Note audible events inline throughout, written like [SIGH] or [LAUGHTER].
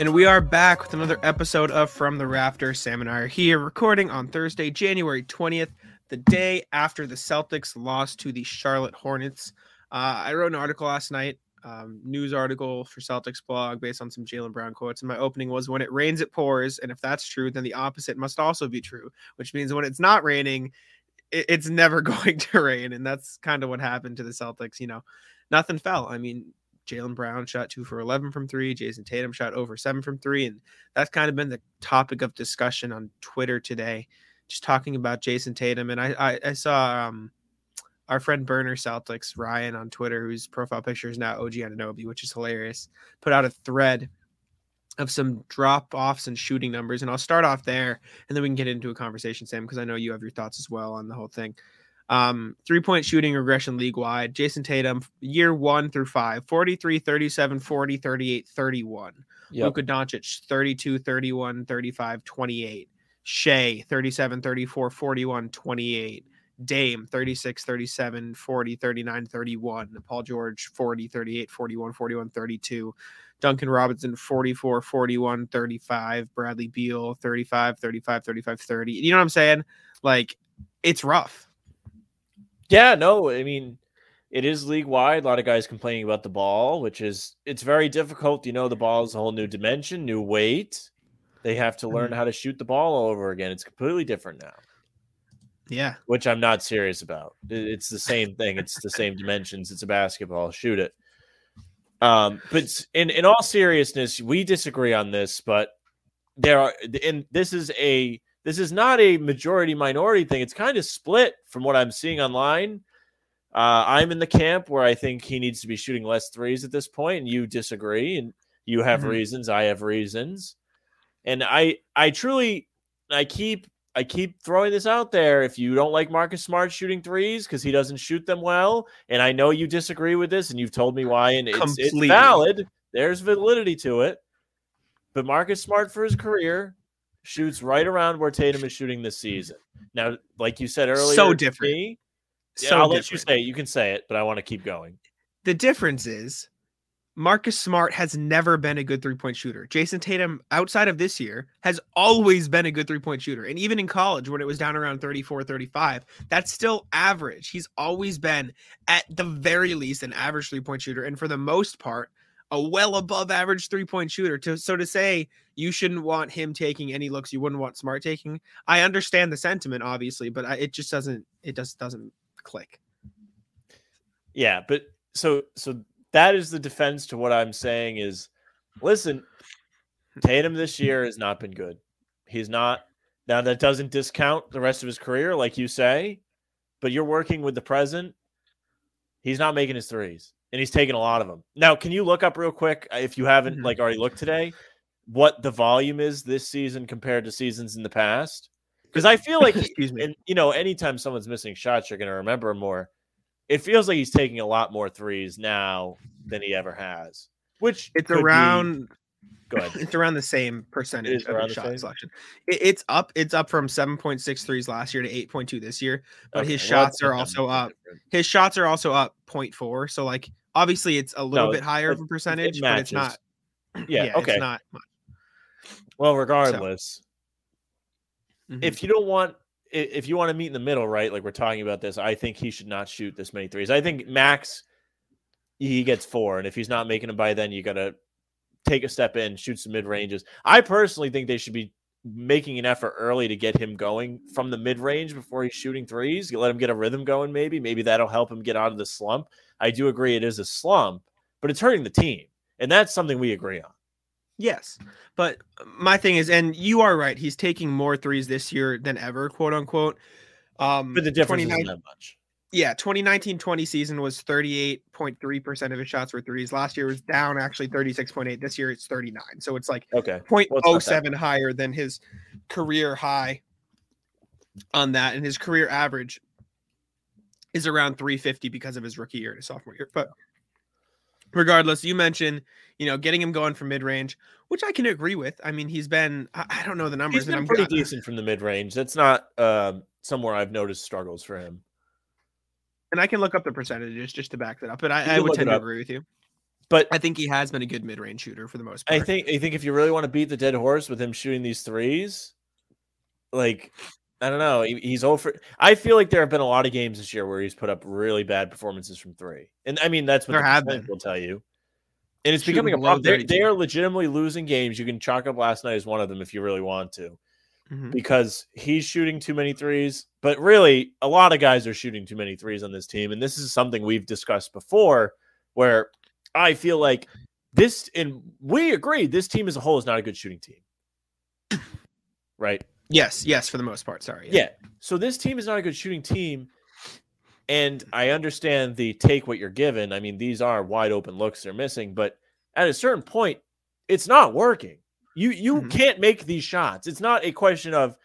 And we are back with another episode of From the Rafter. Sam and I are here recording on Thursday, January 20th, the day after the Celtics lost to the Charlotte Hornets. Uh, I wrote an article last night, um, news article for Celtics blog based on some Jaylen Brown quotes. And my opening was when it rains, it pours. And if that's true, then the opposite must also be true, which means when it's not raining, it, it's never [LAUGHS] going to rain. And that's kind of what happened to the Celtics. You know, nothing fell. I mean, Jaylen Brown shot two for 11 from three. Jayson Tatum shot over seven from three. And that's kind of been the topic of discussion on Twitter today, just talking about Jayson Tatum. And I, I, I saw um, our friend Burner Celtics, Ryan on Twitter, whose profile picture is now OG Anunoby, which is hilarious, put out a thread of some drop offs and shooting numbers. And I'll start off there and then we can get into a conversation, Sam, because I know you have your thoughts as well on the whole thing. Um, three point shooting regression league wide. Jayson Tatum, year one through five, 43, 37, 40, 38, 31. Yep. Luka Doncic, 32, 31, 35, 28. Shai, 37, 34, 41, 28. Dame, 36, 37, 40, 39, 31. Paul George, 40, 38, 41, 41, 32. Duncan Robinson, 44, 41, 35. Bradley Beal, 35, 35, 35, 30. You know what I'm saying? Like, it's rough. Yeah, no, I mean, it is league wide. A lot of guys complaining about the ball, which is it's very difficult. You know, the ball is a whole new dimension, new weight. They have to learn mm-hmm. how to shoot the ball all over again. It's completely different now. Yeah, which I'm not serious about. It's the same thing. It's the same dimensions. It's a basketball. Shoot it. Um, but in in all seriousness, we disagree on this. But there are, and this is a this is not a majority minority thing. It's kind of split from what I'm seeing online. Uh, I'm in the camp where I think he needs to be shooting less threes at this point, and you disagree, and you have mm-hmm. reasons. I have reasons, and I I truly I keep I keep throwing this out there. If you don't like Marcus Smart shooting threes because he doesn't shoot them well, and I know you disagree with this, and you've told me why, and it's, it's valid. There's validity to it. But Marcus Smart for his career shoots right around where Tatum is shooting this mm-hmm. season. Now, like you said earlier, so different. Me, so I'll different. let you say it. You can say it, but I want to keep going. The difference is Marcus Smart has never been a good three point shooter. Jayson Tatum, outside of this year, has always been a good three point shooter. And even in college, when it was down around 34, 35, that's still average. He's always been, at the very least, an average three point shooter. And for the most part, a well above average three point shooter. To so to say you shouldn't want him taking any looks you wouldn't want Smart taking. I understand the sentiment, obviously, but I, it just doesn't it just doesn't click. Yeah, but so so that is the defense to what I'm saying is listen, Tatum this year has not been good. He's not now that doesn't discount the rest of his career, like you say, but you're working with the present. He's not making his threes and he's taking a lot of them. Now, can you look up real quick uh, if you haven't mm-hmm. like already looked today what the volume is this season compared to seasons in the past? Because I feel like, [LAUGHS] excuse me, and you know, anytime someone's missing shots, you're going to remember more. It feels like he's taking a lot more threes now than he ever has. Which it's around. Be, go ahead. [LAUGHS] It's around the same percentage of his shot same? selection. It, it's up. It's up from seven point six threes last year to eight point two this year. But okay, his well, shots are also up. Different. His shots are also up 0.4. So like Obviously, it's a little no, bit higher of a percentage, it but it's not. Yeah, yeah okay. not much. Well, regardless, so. mm-hmm. if you don't want, if you want to meet in the middle, right? Like we're talking about this, I think he should not shoot this many threes. I think max he gets four, and if he's not making them by then, you got to take a step in, shoot some mid ranges. I personally think they should be making an effort early to get him going from the mid range before he's shooting threes. You let him get a rhythm going, maybe. Maybe that'll help him get out of the slump. I do agree it is a slump, but it's hurting the team. And that's something we agree on. Yes. But my thing is, and you are right, he's taking more threes this year than ever, quote unquote. Um, but the difference isn't that much. Yeah, 2019-20 season was 38.3% of his shots were threes. Last year was down actually 36.8. This year it's 39. So it's like okay, 0.07 higher than his career high on that. And his career average is around 350 because of his rookie year to sophomore year. But regardless, you mentioned, you know, getting him going from mid range, which I can agree with. I mean, he's been, I, I don't know the numbers. He's been pretty decent from the mid range. That's not uh, somewhere I've noticed struggles for him. And I can look up the percentages just to back that up, but I, I would tend to agree with you. But I think he has been a good mid-range shooter for the most part. I think I think if you really want to beat the dead horse with him shooting these threes, like I don't know, he, he's over. I feel like there have been a lot of games this year where he's put up really bad performances from three, and I mean that's what There the have been. will tell you. And it's Shooting becoming a problem. They're, they are legitimately losing games. You can chalk up last night as one of them if you really want to, Mhm. because he's shooting too many threes. But really, a lot of guys are shooting too many threes on this team, and this is something we've discussed before, where I feel like this, and we agree, this team as a whole is not a good shooting team. Right? Yes, yes, for the most part. Sorry. Yeah. So this team is not a good shooting team. And I understand the take what you're given. I mean, these are wide open looks they're missing, but at a certain point, it's not working. You you Mhm. can't make these shots. It's not a question of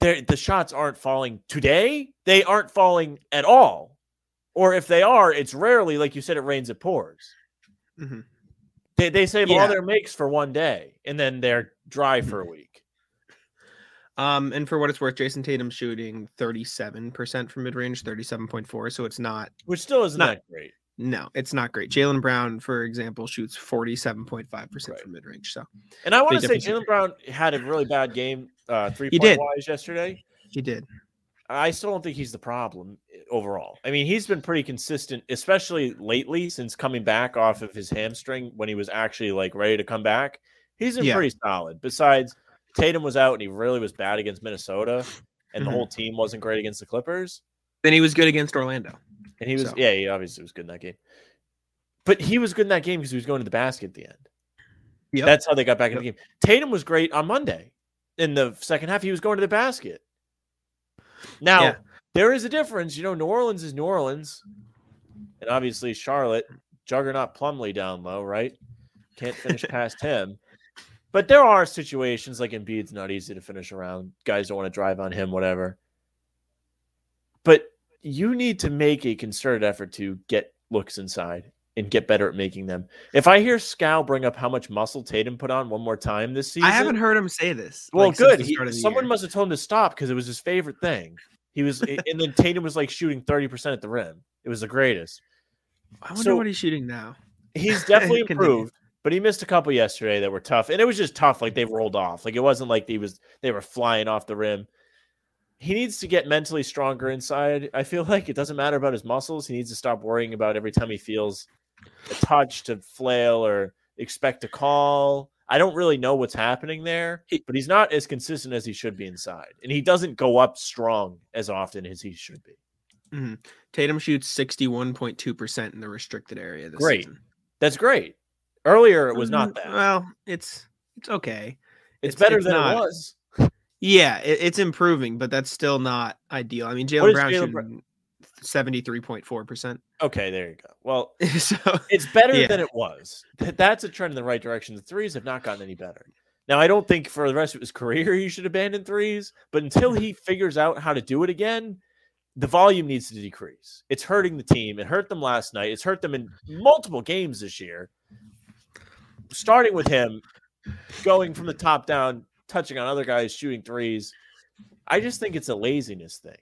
the shots aren't falling today. They aren't falling at all. Or if they are, it's rarely, like you said, it rains, it pours. Mhm. They, they save Yeah. all their makes for one day and then they're dry for a week. Um, and for what it's worth, Jayson Tatum's shooting 37% from mid-range, 37.4. So it's not Which still isn't Not- that great. no, it's not great. Jaylen Brown, for example, shoots 47.5% Right. from mid-range. So And I want to say Jaylen Brown had a really bad game, uh, three He point did. wise yesterday. he did. I still don't think he's the problem eh, overall. I mean, he's been pretty consistent, especially lately since coming back off of his hamstring when he was actually like ready to come back. He's been Yeah. pretty solid. Besides, Tatum was out and he really was bad against Minnesota, and Mhm. the whole team wasn't great against the Clippers. Then he was good against Orlando. And he was, So- yeah, he obviously was good in that game. But he was good in that game because he was going to the basket at the end. Yep. That's how they got back in the game. Tatum was great on Monday. In the second half, he was going to the basket. Now, Yeah. there is a difference. You know, New Orleans is New Orleans. And obviously, Charlotte, juggernaut Plumlee down low, right? Can't finish [LAUGHS] past him. But there are situations like Embiid's not easy to finish around. Guys don't want to drive on him, whatever. But you need to make a concerted effort to get looks inside and get better at making them. If I hear Scal bring up how much muscle Tatum put on one more time this season, I haven't heard him say this. well, like, good. He, start of the someone year. must have told him to stop because it was his favorite thing. He was, and then Tatum was like shooting thirty percent at the rim. It was the greatest. I wonder so- what he's shooting now. He's [LAUGHS] definitely improved, but he missed a couple yesterday that were tough, and it was just tough. Like they mm-hmm. rolled off. Like it wasn't like he was they were flying off the rim. He needs to get mentally stronger inside. I feel [LAUGHS] like it doesn't matter about his muscles. He needs to stop worrying about every time he feels a touch to flail or expect a call. I don't really know what's happening there, but he's not as consistent as he should be inside, and he doesn't go up strong as often as he should be. Mm-hmm. Tatum shoots 61.2% in the restricted area this Great. season. That's great. Earlier, it was not Mm, that. Well, it's it's okay. It's, it's- better it's than not. it was. Yeah, it, it's improving, but that's still not ideal. I mean, Jaylen Brown shooting seventy three point four percent. Okay, there you go. Well, [LAUGHS] So it's better Yeah. than it was. That's a trend in the right direction. The threes have not gotten any better. Now, I don't think for the rest of his career he should abandon threes, but until he [LAUGHS] figures out how to do it again, the volume needs to decrease. It's hurting the team. It hurt them last night. It's hurt them in multiple games this year. Starting with him, going from the top down, touching on other guys, shooting threes. I just think it's a laziness thing.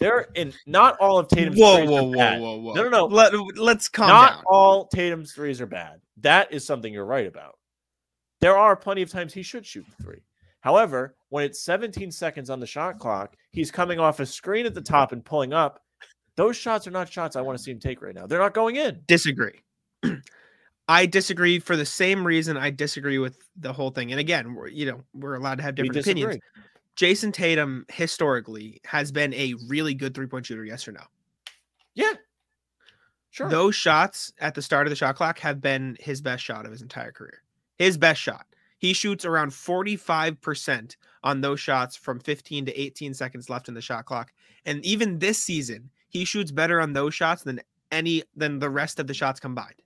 There, and not all of Tatum's whoa, threes whoa, are whoa, bad. whoa, whoa. No, no, no. Let, let's calm Not down. all Tatum's threes are bad. That is something you're right about. There are plenty of times he should shoot the three. However, when it's 17 seconds on the shot clock, he's coming off a screen at the top and pulling up. Those shots are not shots I want to see him take right now. They're not going in. disagree. [CLEARS THROAT] I disagree for the same reason I disagree with the whole thing. And again, we're, you know, we're allowed to have different opinions. Jayson Tatum historically has been a really good three point shooter. Yes or no? Yeah. Sure. Those shots at the start of the shot clock have been his best shot of his entire career. His best shot. He shoots around 45% on those shots from 15 to 18 seconds left in the shot clock. And even this season, he shoots better on those shots than any than the rest of the shots combined.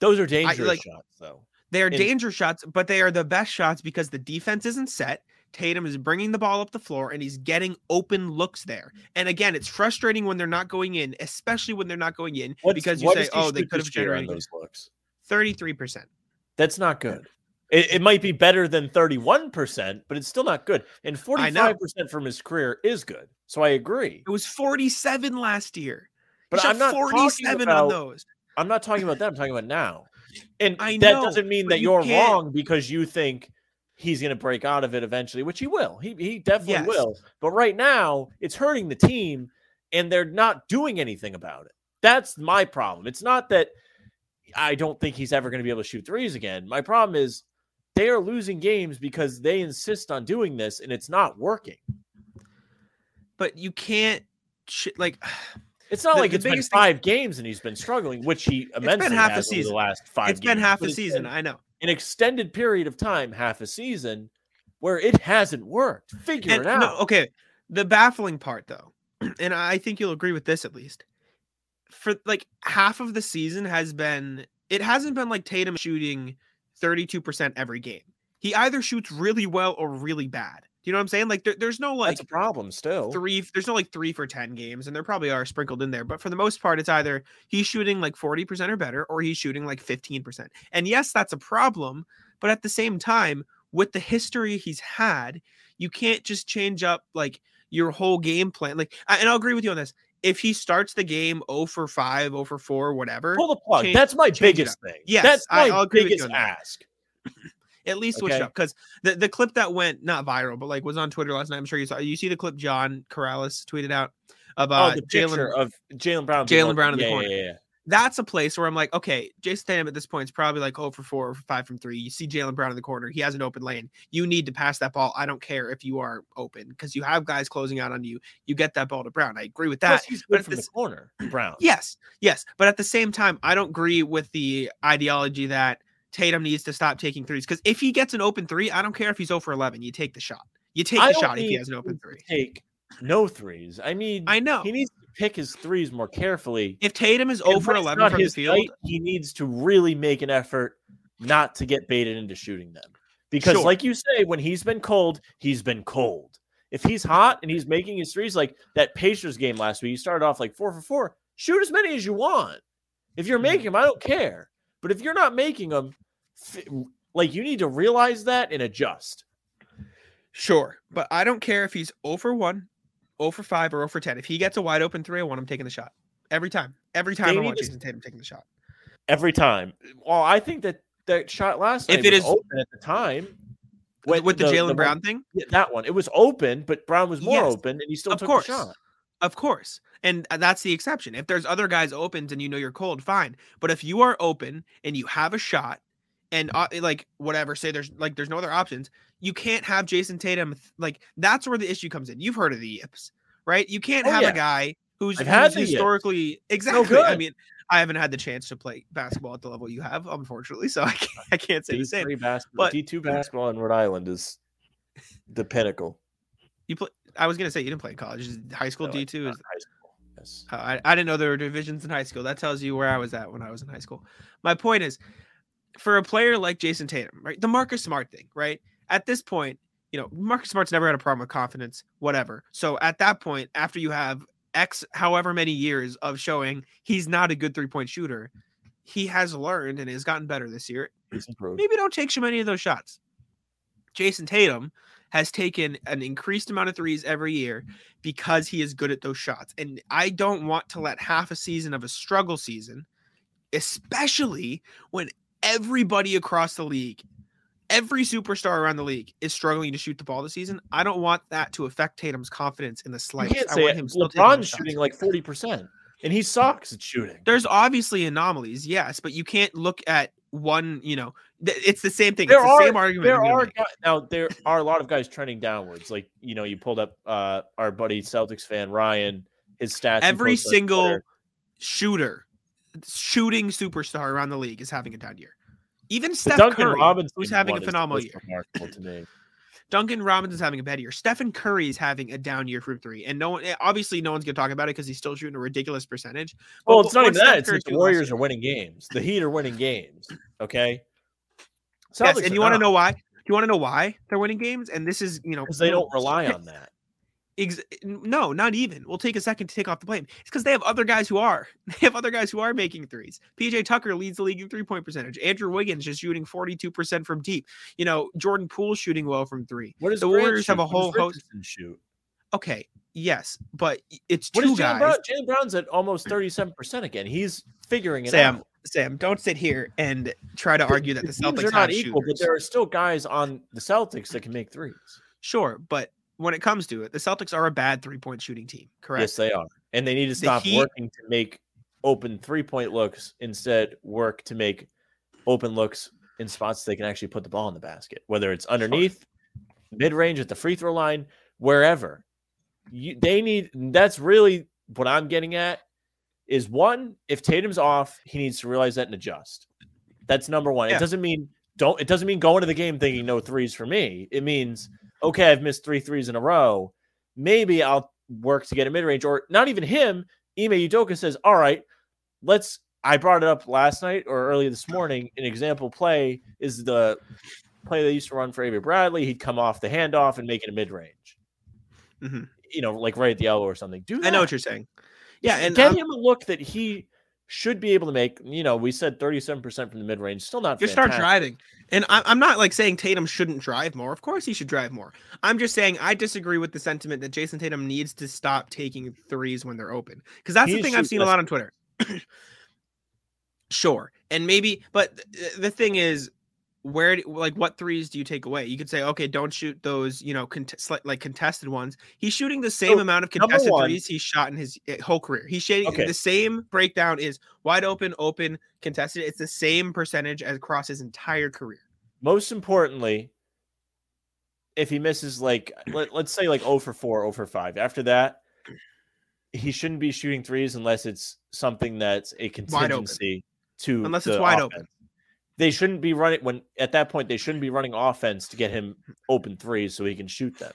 Those are dangerous like- shots, though. They are danger shots, but they are the best shots because the defense isn't set. Tatum is bringing the ball up the floor and he's getting open looks there. And again, it's frustrating when they're not going in, especially when they're not going in What's- because you say, "Oh, they could have this year on generated those looks. 33%." That's not good. It, it might be better than 31%, but it's still not good. And I know. 45% from his career is good. So I agree. It was 47 last year. But I'm not 47 about- on those. I'm not talking about that. I'm talking about now. And I that know, doesn't mean that you you're can't- wrong because you think he's going to break out of it eventually, which he will. He he definitely Yes. will. But right now, it's hurting the team, and they're not doing anything about it. That's my problem. It's not that I don't think he's ever going to be able to shoot threes again. My problem is they are losing games because they insist on doing this, and it's not working. But you can't sh- like [SIGHS] It's not The- like the it's been biggest thing- five games and he's been struggling, which he immensely half a has over season. the last five. it's been half but a season. I know. an extended period of time, half a season, where it hasn't worked. Figure And it out. no, okay. The baffling part though, [CLEARS THROAT] and I think you'll agree with this at least. For like half of the season has been it hasn't been like Tatum shooting 32% every game. He either shoots really well or really bad. You know what I'm saying? Like there, there's no like That's a problem still. three there's no like three for 10 games and there probably are sprinkled in there but for the most part it's either he's shooting like 40% or better or he's shooting like 15% and yes that's a problem but at the same time with the history he's had you can't just change up like your whole game plan like I- and i'll agree with you on this if he starts the game 0 for 5 0 for 4 whatever Pull the plug. change- That's my biggest thing. Yes, that's my I'll agree with you biggest ask. At least switch Okay. up because the, the clip that went not viral but like was on twitter last night i'm sure you saw you see the clip john Karalis tweeted out Oh, about the jaylen of Jaylen Brown. Jaylen. Brown in the Yeah, corner. Yeah, yeah. that's a place where I'm like, okay, Jayson Tatum at this point is probably like 0 for 4 or 5 from 3. You see Jaylen Brown in the corner. He has an open lane. You need to pass that ball. I don't care if you are open because you have guys closing out on you. You get that ball to Brown. I agree with that. But from this- the corner. [CLEARS THROAT] Brown. Yes, yes. But at the same time, I don't agree with the ideology that Tatum needs to stop taking threes because if he gets an open three, I don't care if he's 0 for 11. You take the shot. You take I the shot if he has an open three. Take no threes. I mean, I know. he needs to pick his threes more carefully. If Tatum is And 0 for 11 not from the his field, night, he needs to really make an effort not to get baited into shooting them. Because, Sure. like you say, when he's been cold, he's been cold. If he's hot and he's making his threes, like that Pacers game last week, he started off like four for four. Shoot as many as you want. If you're Mhm. making them, I don't care. But if you're not making them, like you need to realize that and adjust. Sure, but I don't care if he's 0 for 1, 0 for 5, or 0 for 10. If he gets a wide open three, I want him taking the shot. Every time. Every time They I need want to- Jason Tatum taking the shot. every time. Well, I think that that shot last If night it was is- open at the time. With, with the, Jaylen one- Brown thing? yeah, that one. It was open, but Brown was more Yes, open, and he still of took course. the shot. Of course. And uh, that's the exception. If there's other guys open and you know you're cold, fine. But if you are open and you have a shot and uh, like whatever, say there's like there's no other options, you can't have Jayson Tatum like that's where the issue comes in. You've heard of the yips, right? You can't Oh, have yeah. a guy who's, who's the yips. historically exactly. I mean, I haven't had the chance to play basketball at the level you have, unfortunately, so I can't, I can't say the same. D3 basketball, But- D two [LAUGHS] basketball in Rhode Island is the pinnacle. You play. I was gonna say you didn't play in college. High school No, D two is. Yes. I, I didn't know there were divisions in high school. That tells you where I was at when I was in high school. My point is, for a player like Jayson Tatum, right, the Marcus Smart thing, right? At this point, you know, Marcus Smart's never had a problem with confidence, whatever. So at that point, after you have X however many years of showing he's not a good three point shooter, he has learned and has gotten better this year. Maybe don't take so many of those shots. Jayson Tatum has taken an increased amount of threes every year mm-hmm. because he is good at those shots. And I don't want to let half a season of a struggle season, especially when everybody across the league, every superstar around the league is struggling to shoot the ball this season. I don't want that to affect Tatum's confidence in the You slightest. can't I want him still LeBron's shooting like forty percent, and he sucks at shooting. There's obviously anomalies, yes, but you can't look at one, you know, th- it's the same thing. There it's the are- same argument. There are make. guy- now there are a lot of guys trending downwards. Like you know, you pulled up uh our buddy Celtics fan Ryan. His stats. every single shooter, shooting superstar around the league is having a down year. Even Steph Duncan Curry, Robinson who's having a phenomenal year. Remarkable to me. Duncan Robinson's having a bad year. Stephen Curry is having a down year from three, and no one, eh, obviously, no one's gonna talk about it because he's still shooting a ridiculous percentage. But Well, it's not even that. It's that the Warriors are winning games. The Heat are winning games. Okay. Yes, and you want to know why? Do you want to know why they're winning games? And this is, you know, because they don't rely on that. Ex- no, not even. We'll take a second to take off the blame. It's because they have other guys who are. [LAUGHS] They have other guys who are making threes. PJ Tucker leads the league in three point percentage. Andrew Wiggins just shooting 42% from deep. You know, Jordan Poole shooting well from three. What does The Grant Warriors have a whole host- shoot? Okay, yes, but it's What two is Jaylen guys. Brown? Jaylen Brown's at almost thirty-seven percent again. He's figuring it Sam, out. Sam, Sam, don't sit here and try to argue that the, teams Celtics are not equal, but there are still guys on the Celtics that can make threes. Sure, but when it comes to it, the Celtics are a bad three point shooting team. Correct. Yes, they are, and they need to stop Heat- working to make open three point looks. Instead, work to make open looks in spots they can actually put the ball in the basket, whether it's underneath, mid range at the free throw line, wherever. You, they need. That's really what I'm getting at. Is one, if Tatum's off, he needs to realize that and adjust. That's number one. Yeah. It doesn't mean don't. It doesn't mean go into the game thinking no threes for me. It means okay, I've missed three threes in a row. Maybe I'll work to get a mid range, or not even him. Ime Udoka says, "All right, let's." I brought it up last night or early this morning. An example play is the play they used to run for Avery Bradley. He'd come off the handoff and make it a mid range. Mhm. You know, like right at the elbow or something. Do I know what you're saying. Yeah, and get I'm- him a look that he should be able to make. You know, we said 37% from the mid range. Still not you start driving. And I, I'm not like saying Tatum shouldn't drive more. Of course he should drive more. I'm just saying I disagree with the sentiment that Jayson Tatum needs to stop taking threes when they're open. Because that's He the thing I've seen a lot on Twitter. [COUGHS] sure. And maybe, but th- the thing is, where do, like what threes do you take away? You could say, okay, don't shoot those, you know, cont- like contested ones. He's shooting the same So, amount of contested one- threes he's shot in his uh, whole career. He's shooting Okay. the same breakdown is wide open, open, contested. It's the same percentage as across his entire career. Most importantly, if he misses like let, let's say like 0 for 4, 0 for 5. After that, he shouldn't be shooting threes unless it's something that's a contingency to Unless it's wide offense. open. They shouldn't be running when at that point they shouldn't be running offense to get him open threes so he can shoot them.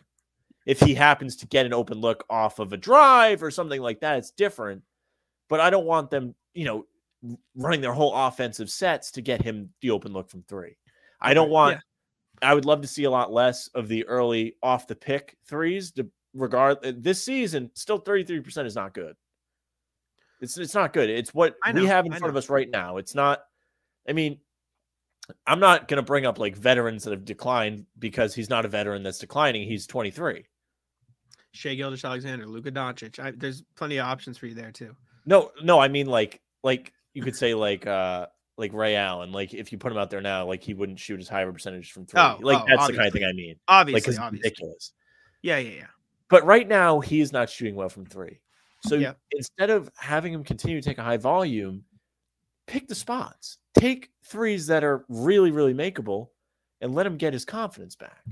If he happens to get an open look off of a drive or something like that, it's different. But I don't want them, you know, running their whole offensive sets to get him the open look from three. I don't want. I would love to see a lot less of the early off the pick threes. To regard uh, this season, still thirty three percent is not good. It's it's not good. It's what I we have in I front of us right now. It's not. I mean, I'm not going to bring up like veterans that have declined because he's not a veteran that's declining. He's 23. Shai Gilgeous-Alexander, Luka Doncic. I, there's plenty of options for you there too. No, no, I mean like like you could say like uh like Ray Allen. Like if you put him out there now, like he wouldn't shoot as high of a percentage from three. Oh, like oh, that's the kind of thing I mean. Obviously, it's obviously. ridiculous. Yeah, yeah, yeah. But right now, he is not shooting well from three. So Yeah. instead of having him continue to take a high volume, pick the spots. Take threes that are really, really makeable and let him get his confidence back.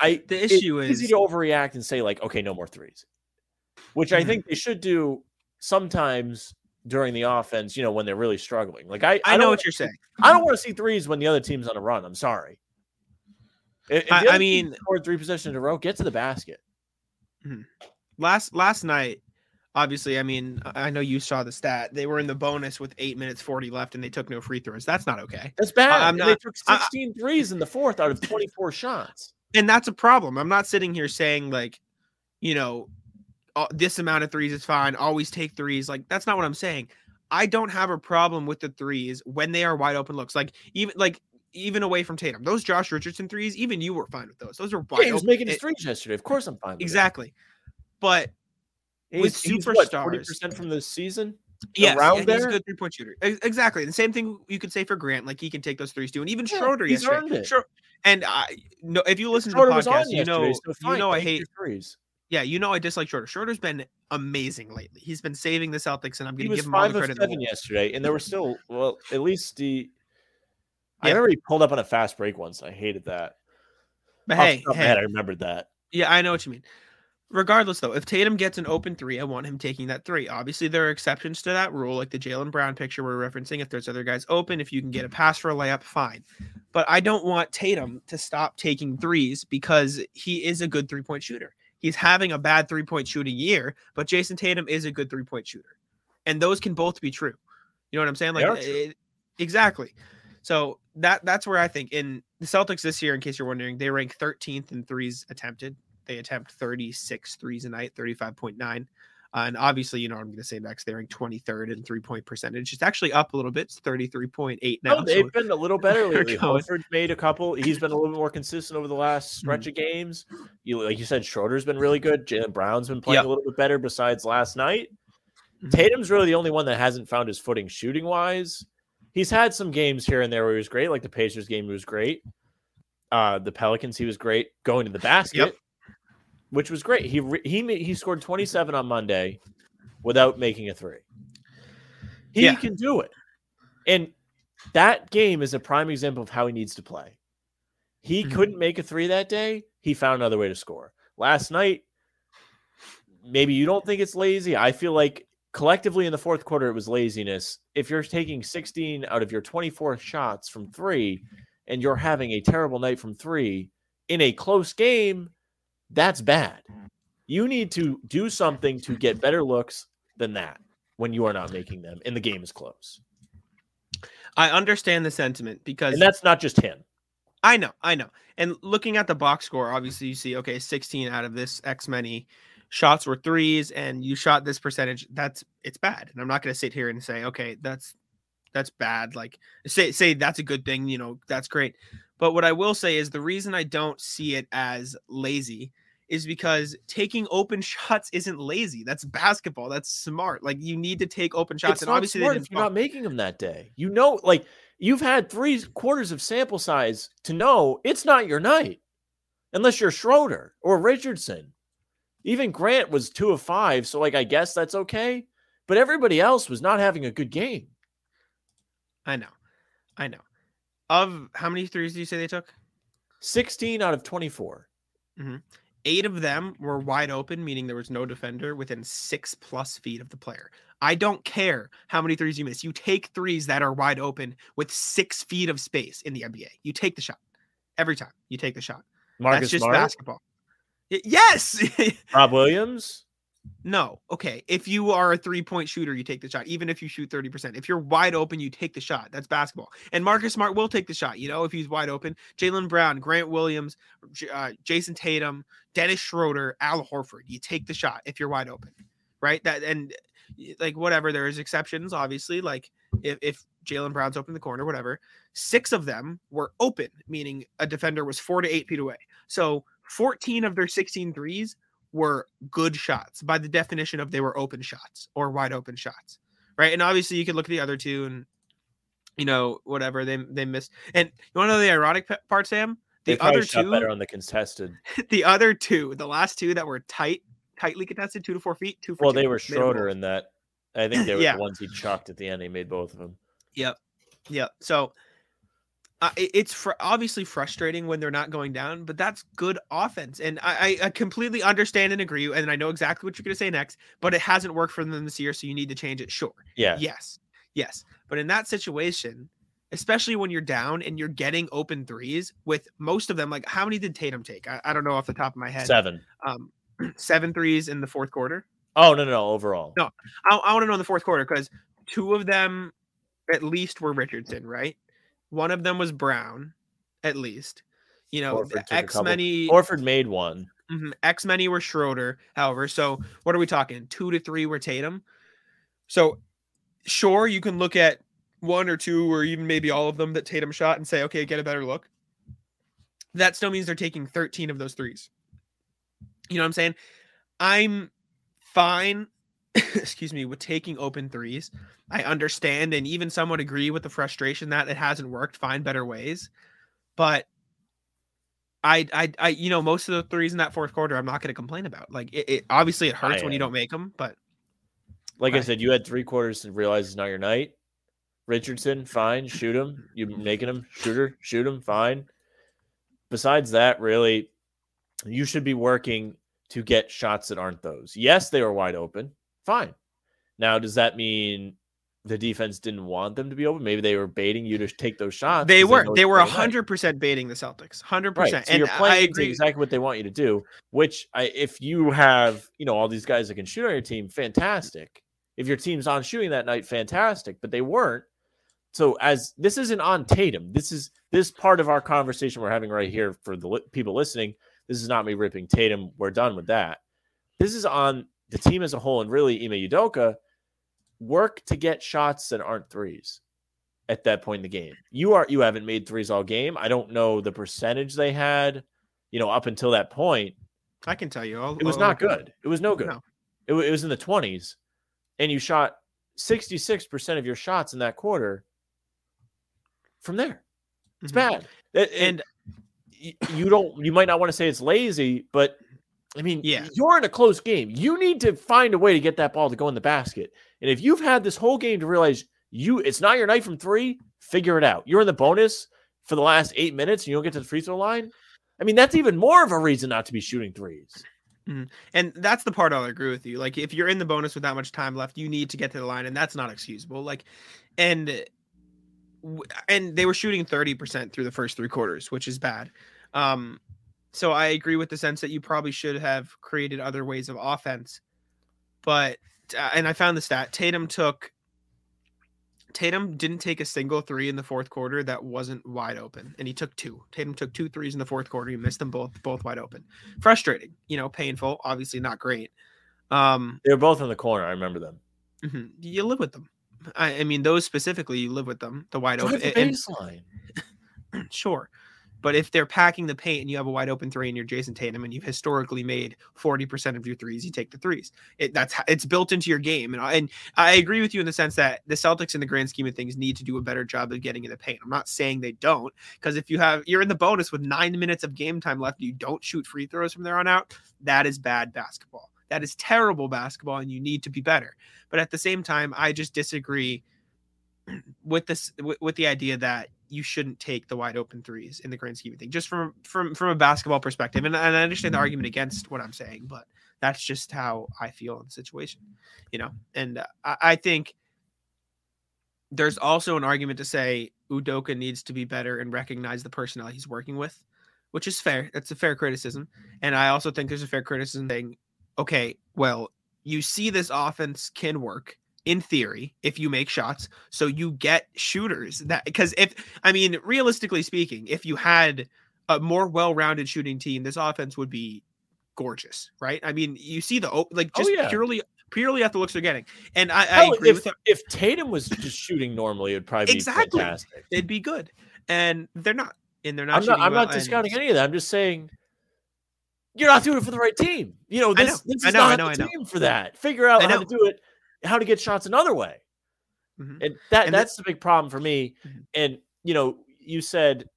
I The issue it's easy is- to overreact and say, like, okay, no more threes. Which I think mm-hmm. they should do sometimes during the offense, you know, when they're really struggling. Like I, I, don't know what you're see- saying. I don't want to see threes when the other team's on a run. I'm sorry. If, if I- I mean- or three possessions in a row, get to the basket. Hmm. Last last night, obviously, I mean, I I know you saw the stat. They were in the bonus with eight minutes forty left, and they took no free throws. That's not okay, That's bad. I'm And they not- took I- 16 threes in the fourth out of 24 shots. and that's a problem. I'm not sitting here saying like, you know, uh, this amount of threes is fine. Always take threes. Like that's not what I'm saying. I don't have a problem with the threes when they are wide open looks. Like even like even away from Tatum, those Josh Richardson threes, even you were fine with those. Those are wide Yeah, he was open. making his threes yesterday. Of course, I'm fine. With exactly. But it. With He's, he's what, superstars- 40% from the season. Yes, around yeah, he's a good three point shooter. Exactly. The same thing you could say for Grant. Like he can take those threes too, and even Yeah, Schroeder he's yesterday. earned it. Sure. And I no, if you listen Schroeder to the podcast, you know, so you know, I hate. threes. Yeah, you know, I dislike Schroeder. Schroeder's been amazing lately. He's been saving the Celtics, and I'm going to give him all the credit. seven yesterday, and there were still well, at least the. I Yeah. remember he pulled up on a fast break once. I hated that. But Off hey, top of my hey, head, I remembered that. yeah, I know what you mean. Regardless, though, if Tatum gets an open three, I want him taking that three. Obviously, there are exceptions to that rule, like the Jaylen Brown picture we're referencing. If there's other guys open, if you can get a pass for a layup, fine. But I don't want Tatum to stop taking threes because he is a good three point shooter. He's having a bad three point shooting year, but Jayson Tatum is a good three point shooter, and those can both be true. You know what I'm saying? Like it- exactly. So that that's where I think in the Celtics this year, in case you're wondering, they rank 13th in threes attempted. They attempt 36 threes a night, 35.9. Uh, and obviously, you know, I'm going to say next, they're in 23rd in three point percentage. It's actually up a little bit. It's 33.8 now. No, they've so- been a little better [LAUGHS] lately. Horford's made a couple. He's been a little bit more consistent over the last stretch of games. You like you said, Schroeder's been really good. Jaylen Brown's been playing Yep. a little bit better besides last night. Mhm. Tatum's really the only one that hasn't found his footing shooting wise. He's had some games here and there where he was great, like the Pacers game, he was great. Uh, the Pelicans, he was great going to the basket, Yep. Which was great. He he he scored 27 on Monday without making a three. He Yeah. can do it, and that game is a prime example of how he needs to play. He Mhm. couldn't make a three that day. He found another way to score. Last night, maybe you don't think it's lazy. I feel like collectively in the fourth quarter, it was laziness. If you're taking 16 out of your 24 shots from three and you're having a terrible night from three in a close game, that's bad. Mm. You need to do something to get better looks than that when you are not making them and the game is close. I understand the sentiment because And that's not just him. I know, I know. And looking at the box score, obviously you see, okay, 16 out of this X many shots were threes, and you shot this percentage. That's it's bad. And I'm not going to sit here and say, okay, that's that's bad. Like say say that's a good thing. You know, that's great. But what I will say is the reason I don't see it as lazy is because taking open [LAUGHS] shots isn't lazy. That's basketball. That's smart. Like you need to take open shots, it's and obviously smart if you're not making them that day. You know, like you've had three quarters of sample size to know it's not your night, unless you're Schroeder or Richardson. Even Grant was two of five, so like I guess that's okay. But everybody else was not having a good game. I know, I know. Of how many threes do you say they took? 16 out of 24. Mm-hmm. eight of them were wide open, meaning there was no defender within six plus feet of the player. I don't care how many threes you miss. You take threes that are wide open with six feet of space in the NBA. You take the shot every time. You take the shot. Marcus That's just Smart, basketball. Yes. [LAUGHS] Rob Williams. No. Okay. If you are a three point shooter, you take the shot. Even if you shoot 30%. If you're wide open, you take the shot. That's basketball. And Marcus Smart will take the shot, you know, if he's wide open. Jaylen Brown, Grant Williams, uh, Jayson Tatum, Dennis Schroeder, Al Horford. You take the shot if you're wide open. Right. That and like whatever, there's exceptions, obviously. Like if, if Jaylen Brown's open the corner, whatever. Six of them were open, meaning a defender was four to eight feet away. So 14 of their 16 threes were good shots by the definition of they were open shots or wide open shots. Right. And obviously you could look at the other two and you know, whatever they they missed. And you want to know the ironic part, Sam? They The probably other shot two, better on the contested. [LAUGHS] the other two, the last two that were tight, tightly contested, two to four feet, two for Well, two, they were Schroeder in that. I think [COUGHS] they were Yeah. the ones he chucked at the end. He made both of them. Yep. Yep. So uh, it's fr- obviously frustrating when they're not going down, but that's good offense. And I, I, completely understand and agree. And I know exactly what you're going to say next, but it hasn't worked for them this year. So you need to change it. Sure. Yeah. Yes. Yes. But in that situation, especially when you're down and you're getting open threes with most of them, like how many did Tatum take? I, I don't know off the top of my head. Seven. Um, [CLEARS THROAT] seven threes in the fourth quarter. Oh no, no, no. Overall, No. I, I want to know in the fourth quarter because two of them at least were Richardson, right? One of them was Brown, at least. You know, Horford took a X many Horford made one. mhm, X many were Schroeder. However, so what are we talking? Two to three were Tatum. So sure, you can look at one or two or even maybe all of them that Tatum shot and say, okay, get a better look. That still means they're taking 13 of those threes. You know what I'm saying? I'm fine, [COUGHS] excuse me, with taking open threes. I understand and even somewhat agree with the frustration that it hasn't worked. Find better ways. But I, I, I, you know, most of the threes in that fourth quarter, I'm not going to complain about. Like, it, it obviously it hurts when you don't make them, but Like I Okay. said, you had three quarters to realize it's not your night. Richardson, fine, shoot him. You making him shooter, shoot him, fine. Besides that, really, you should be working to get shots that aren't those. Yes, they were wide open. Fine. Now, does that mean the defense didn't want them to be open? Maybe they were baiting you to take those shots. They were know they were hundred percent baiting the Celtics, hundred Right. percent. So And you're playing exactly what they want you to do. Which, I, if you have, you know, all these guys that can shoot on your team, fantastic. If your team's on shooting that night, fantastic. But they weren't. So as this isn't on Tatum, this is this part of our conversation we're having right here for the li- people listening. This is not me ripping Tatum. We're done with that. This is on the team as a whole, and really Ime Udoka. Work to get shots that aren't threes at that point in the game. You are you haven't made threes all game. I don't know the percentage they had, you know, up until that point. I can tell you, I'll, It was not good. It was no good. No. It, it was in the 20s. and you shot 66% of your shots in that quarter from there. It's Mhm. bad. It- And you don't you might not want to say it's lazy, but I mean, Yeah. you're in a close game. You need to find a way to get that ball to go in the basket. And if you've had this whole game to realize you it's not your night from three, figure it out. You're in the bonus for the last eight minutes and you don't get to the free throw line. I mean, that's even more of a reason not to be shooting threes. And that's the part I'll agree with you. Like if you're in the bonus with that much time left, you need to get to the line, and that's not excusable. Like, and and they were shooting thirty percent through the first three quarters, which is bad. Um, so I agree with the sense that you probably should have created other ways of offense. But uh, and I found the stat: Tatum took. Tatum didn't take a single three in the fourth quarter that wasn't wide open, and he took two. Tatum took two threes in the fourth quarter. He missed them both, both wide open. Frustrating, you know, painful. Obviously, not great. Um, They were both in the corner. I remember them. mhm, you live with them. I, I mean, those specifically, you live with them. The wide Drive open, the and- baseline. [CLEARS THROAT] sure. But if they're packing the paint and you have a wide open three and you're Jayson Tatum and you've historically made 40% of your threes, you take the threes. It, that's it's built into your game. And I, and I agree with you in the sense that the Celtics in the grand scheme of things need to do a better job of getting in the paint. I'm not saying they don't, because if you have you're in the bonus with nine minutes of game time left, you don't shoot free throws from there on out, that is bad basketball. That is terrible basketball, and you need to be better. But at the same time, I just disagree with this with, with the idea that you shouldn't take the wide open threes in the grand scheme of things, just from from from a basketball perspective. And, and I understand the argument against what I'm saying, but that's just how I feel in the situation, you know. And uh, I, I think there's also an argument to say Udoka needs to be better and recognize the personnel he's working with, which is fair. That's a fair criticism. And I also think there's a fair criticism saying, okay, well, you see this offense can work in theory if you make shots so you get shooters that because if i mean realistically speaking if you had a more well-rounded shooting team this offense would be gorgeous right i mean you see the like Oh, just yeah. purely purely at the looks they're getting and i, I agree if, with if Tatum was just shooting normally, it would probably be Exactly. fantastic. they'd be good and they're not and they're not I'm not. shooting I'm well, not and- discounting any of that. I'm just saying you're not doing it for the right team. You know, I this, know, this I is know, I not know, the I know. team for that. Figure out how to do it, how to get shots another way. Mhm. And that and that's the big problem for me. Mhm. And you know, you said,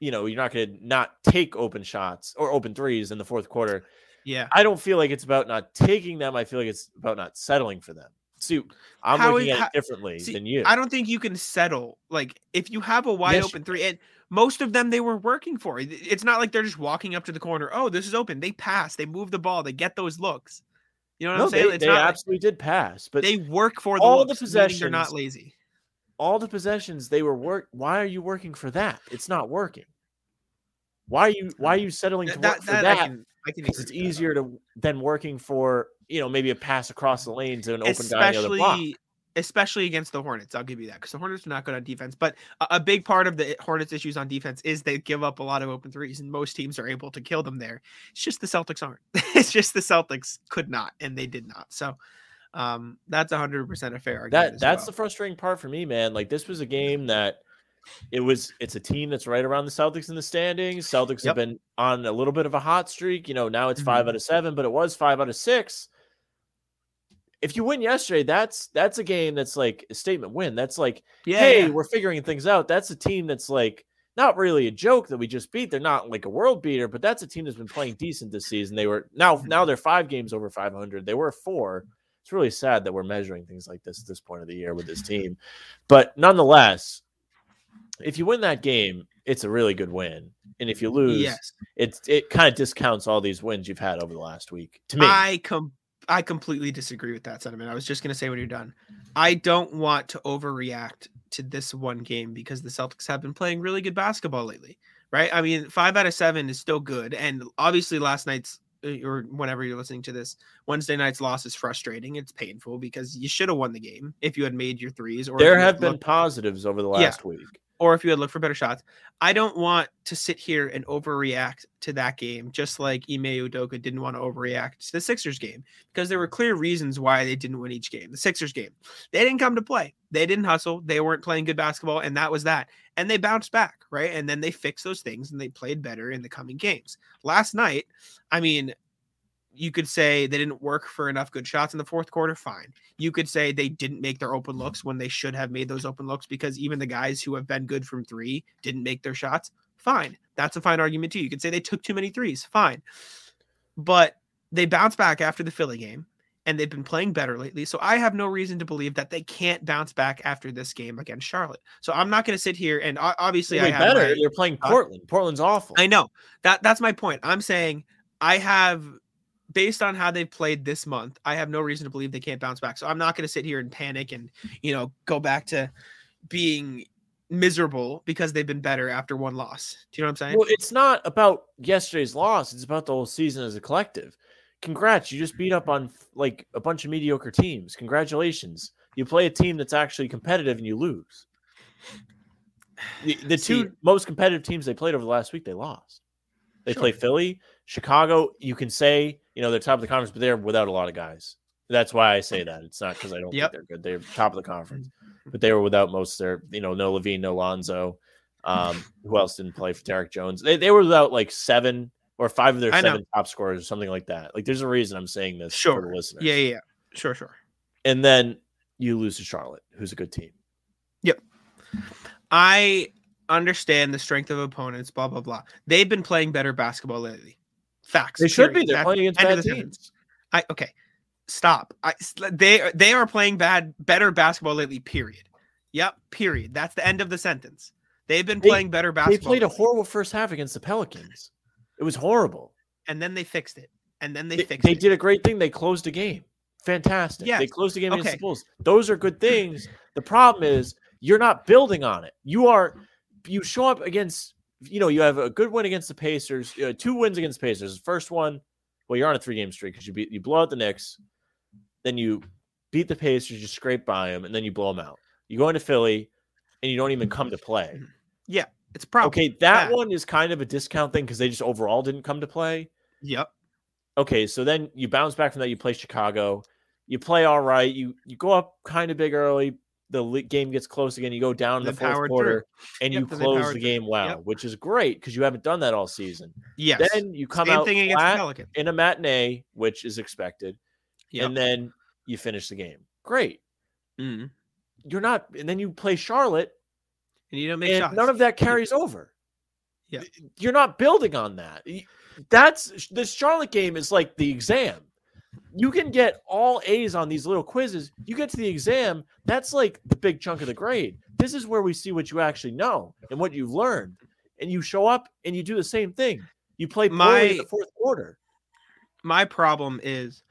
you know, you're not going to not take open shots or open threes in the fourth quarter. yeah I don't feel like it's about not taking them. I feel like it's about not settling for them. See, I'm How looking is- at how- it differently see, than you. I don't think you can settle. Like if you have a wide Yes, open three, and most of them they were working for. It's not like they're just walking up to the corner. Oh, this is open. They pass. They move the ball. They get those looks. You know what no, I'm saying? they, it's they not. absolutely did pass, but they work for the all the possessions. They're not lazy. all the possessions they were work. Why are you working for that? It's not working. Why are you why are you settling to work That, for that, that? I can. I can. It's that. easier to than working for you know maybe a pass across the lane to an open guy on the other block. Especially against the Hornets. I'll give you that because the Hornets are not good on defense. But a, a big part of the Hornets' issues on defense is they give up a lot of open threes, and most teams are able to kill them there. It's just the Celtics aren't. [LAUGHS] it's just the Celtics could not, and they did not. So um, that's hundred percent a fair argument. That that's well. the frustrating part for me, man. Like this was a game that it was. It's a team that's right around the Celtics in the standings. Celtics Yep. have been on a little bit of a hot streak. You know, now it's 5 Mhm. out of seven, but it was five out of six. If you win yesterday, that's that's a game that's like a statement win. That's like, yeah, hey, yeah. we're figuring things out. That's a team that's like not really a joke that we just beat. They're not like a world beater, but that's a team that's been playing decent this season. They were now Mhm. now they're five games over 500. They were four. It's really sad that we're measuring things like this at this point of the year with this team. But nonetheless, if you win that game, it's a really good win. And if you lose, yes. it it kind of discounts all these wins you've had over the last week. To me, I com I completely disagree with that sentiment. I was just gonna say when you're done. I don't want to overreact to this one game because the Celtics have been playing really good basketball lately, right? I mean, five out of seven is still good, and obviously last night's uh, or whenever you're listening to this, Wednesday night's loss is frustrating. It's painful because you should have won the game if you had made your threes, or there have been positives over the Yeah. last week. Or if you had looked for better shots. I don't want to sit here and overreact to that game, just like Ime Udoka didn't want to overreact to the Sixers game, because there were clear reasons why they didn't win each game. The Sixers game, they didn't come to play, they didn't hustle, they weren't playing good basketball, and that was that. And they bounced back, right? And then they fixed those things and they played better in the coming games. Last night, I mean, you could say they didn't work for enough good shots in the fourth quarter. Fine. You could say they didn't make their open mm-hmm. looks when they should have made those open looks because even the guys who have been good from three didn't make their shots. Fine. That's a fine argument too. You could say they took too many threes. Fine. But they bounced back after the Philly game and they've been playing better lately. So I have no reason to believe that they can't bounce back after this game against Charlotte. So I'm not going to sit here and obviously I have better. my- They're playing uh, Portland. Portland's awful. I know that that's my point. I'm saying I have, based on how they've played this month, I have no reason to believe they can't bounce back. So I'm not going to sit here and panic and you know go back to being miserable because they've been better after one loss. Do you know what I'm saying? Well, it's not about yesterday's loss. It's about the whole season as a collective. Congrats, you just beat up on like a bunch of mediocre teams. Congratulations. You play a team that's actually competitive and you lose. The, the two See- most competitive teams they played over the last week, they lost. They Sure. play Philly, Chicago. You can say, you know, they're top of the conference, but they're without a lot of guys. That's why I say that. It's not because I don't Yep. think they're good. They're top of the conference, but they were without most of their, you know, no LaVine, no Lonzo. Um, who else didn't play for Derrick Jones? They, they were without like seven or five of their I know. seven top scorers or something like that. Like there's a reason I'm saying this for Sure. the listeners. yeah, yeah, yeah. Sure, sure. And then you lose to Charlotte, who's a good team. Yep. I understand the strength of opponents, blah blah blah. They've been playing better basketball lately. Facts. They should period. be. They're That- playing against bad the teams. I okay. Stop. I they they are playing bad better basketball lately. Period. Yep. Period. That's the end of the sentence. They've been They- playing better basketball. They played a horrible first half against the Pelicans. It was horrible. and then they fixed it. And then they, They, fixed they it. did a great thing. They closed the game. Fantastic. They closed the game against Okay. the Bulls. Those are good things. The problem is you're not building on it. You are you show up against you know you have a good win against the Pacers, uh, two wins against the Pacers. The first one, well, you're on a three game streak because you beat you blow out the Knicks, then you beat the Pacers, you scrape by them, and then you blow them out. You go into Philly, and you don't even come to play. Yeah, it's probably. Okay, that bad. one is kind of a discount thing because they just overall didn't come to play. Yep. Okay, so then you bounce back from that. You play Chicago. You play all right. You you go up kind of big early. The game gets close again. You go down in the fourth quarter, through. and Yep, you close the game well, Yep. which is great because you haven't done that all season. Yes. Then you come Same out thing against the in a matinee, which is expected, Yep. and then you finish the game. Great. Mhm. You're not, and then you play Charlotte, And you don't make and shots. none of that carries over. Yeah. You're not building on that. That's this Charlotte game is like the exam. You can get all A's on these little quizzes. You get to the exam, that's like the big chunk of the grade. This is where we see what you actually know and what you've learned. And you show up and you do the same thing. You play poorly in the My- fourth quarter. my problem is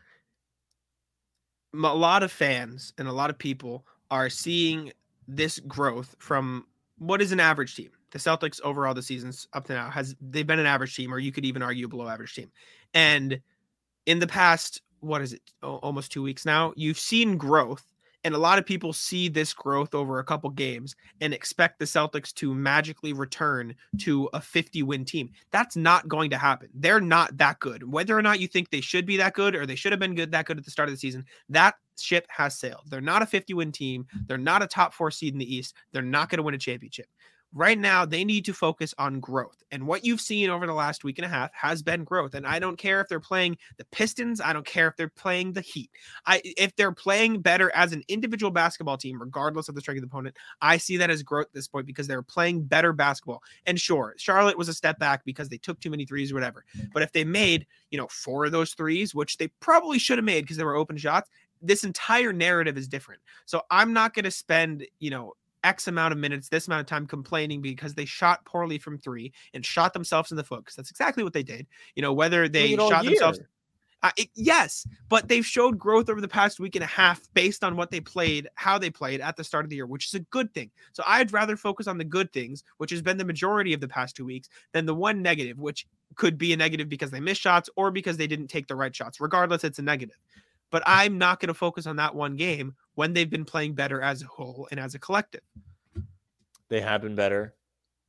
a lot of fans and a lot of people are seeing this growth from what is an average team. The Celtics overall the seasons up to now has they've been an average team, or you could even argue a below average team. And in the past, what is it, al- almost two weeks now, you've seen growth, and a lot of people see this growth over a couple games and expect the Celtics to magically return to a 50 win team. That's not going to happen. They're not that good. Whether or not you think they should be that good or they should have been good that good at the start of the season, that ship has sailed. They're not a 50 win team. They're not a top 4 seed in the East. They're not going to win a championship. Right now, they need to focus on growth. And what you've seen over the last week and a half has been growth. And I don't care if they're playing the Pistons, I don't care if they're playing the Heat. I if they're playing better as an individual basketball team, regardless of the strength of the opponent, I see that as growth at this point because they're playing better basketball. And sure, Charlotte was a step back because they took too many threes or whatever. But if they made, you know, four of those threes, which they probably should have made because they were open shots, this entire narrative is different. So I'm not going to spend, you know, X amount of minutes, this amount of time complaining because they shot poorly from three and shot themselves in the foot because that's exactly what they did. You know, whether they Doing it all shot themselves uh, it- yes, but they've showed growth over the past week and a half based on what they played, how they played at the start of the year, which is a good thing. So I'd rather focus on the good things, which has been the majority of the past two weeks, than the one negative, which could be a negative because they missed shots or because they didn't take the right shots. Regardless, it's a negative. But I'm not going to focus on that one game when they've been playing better as a whole and as a collective. They have been better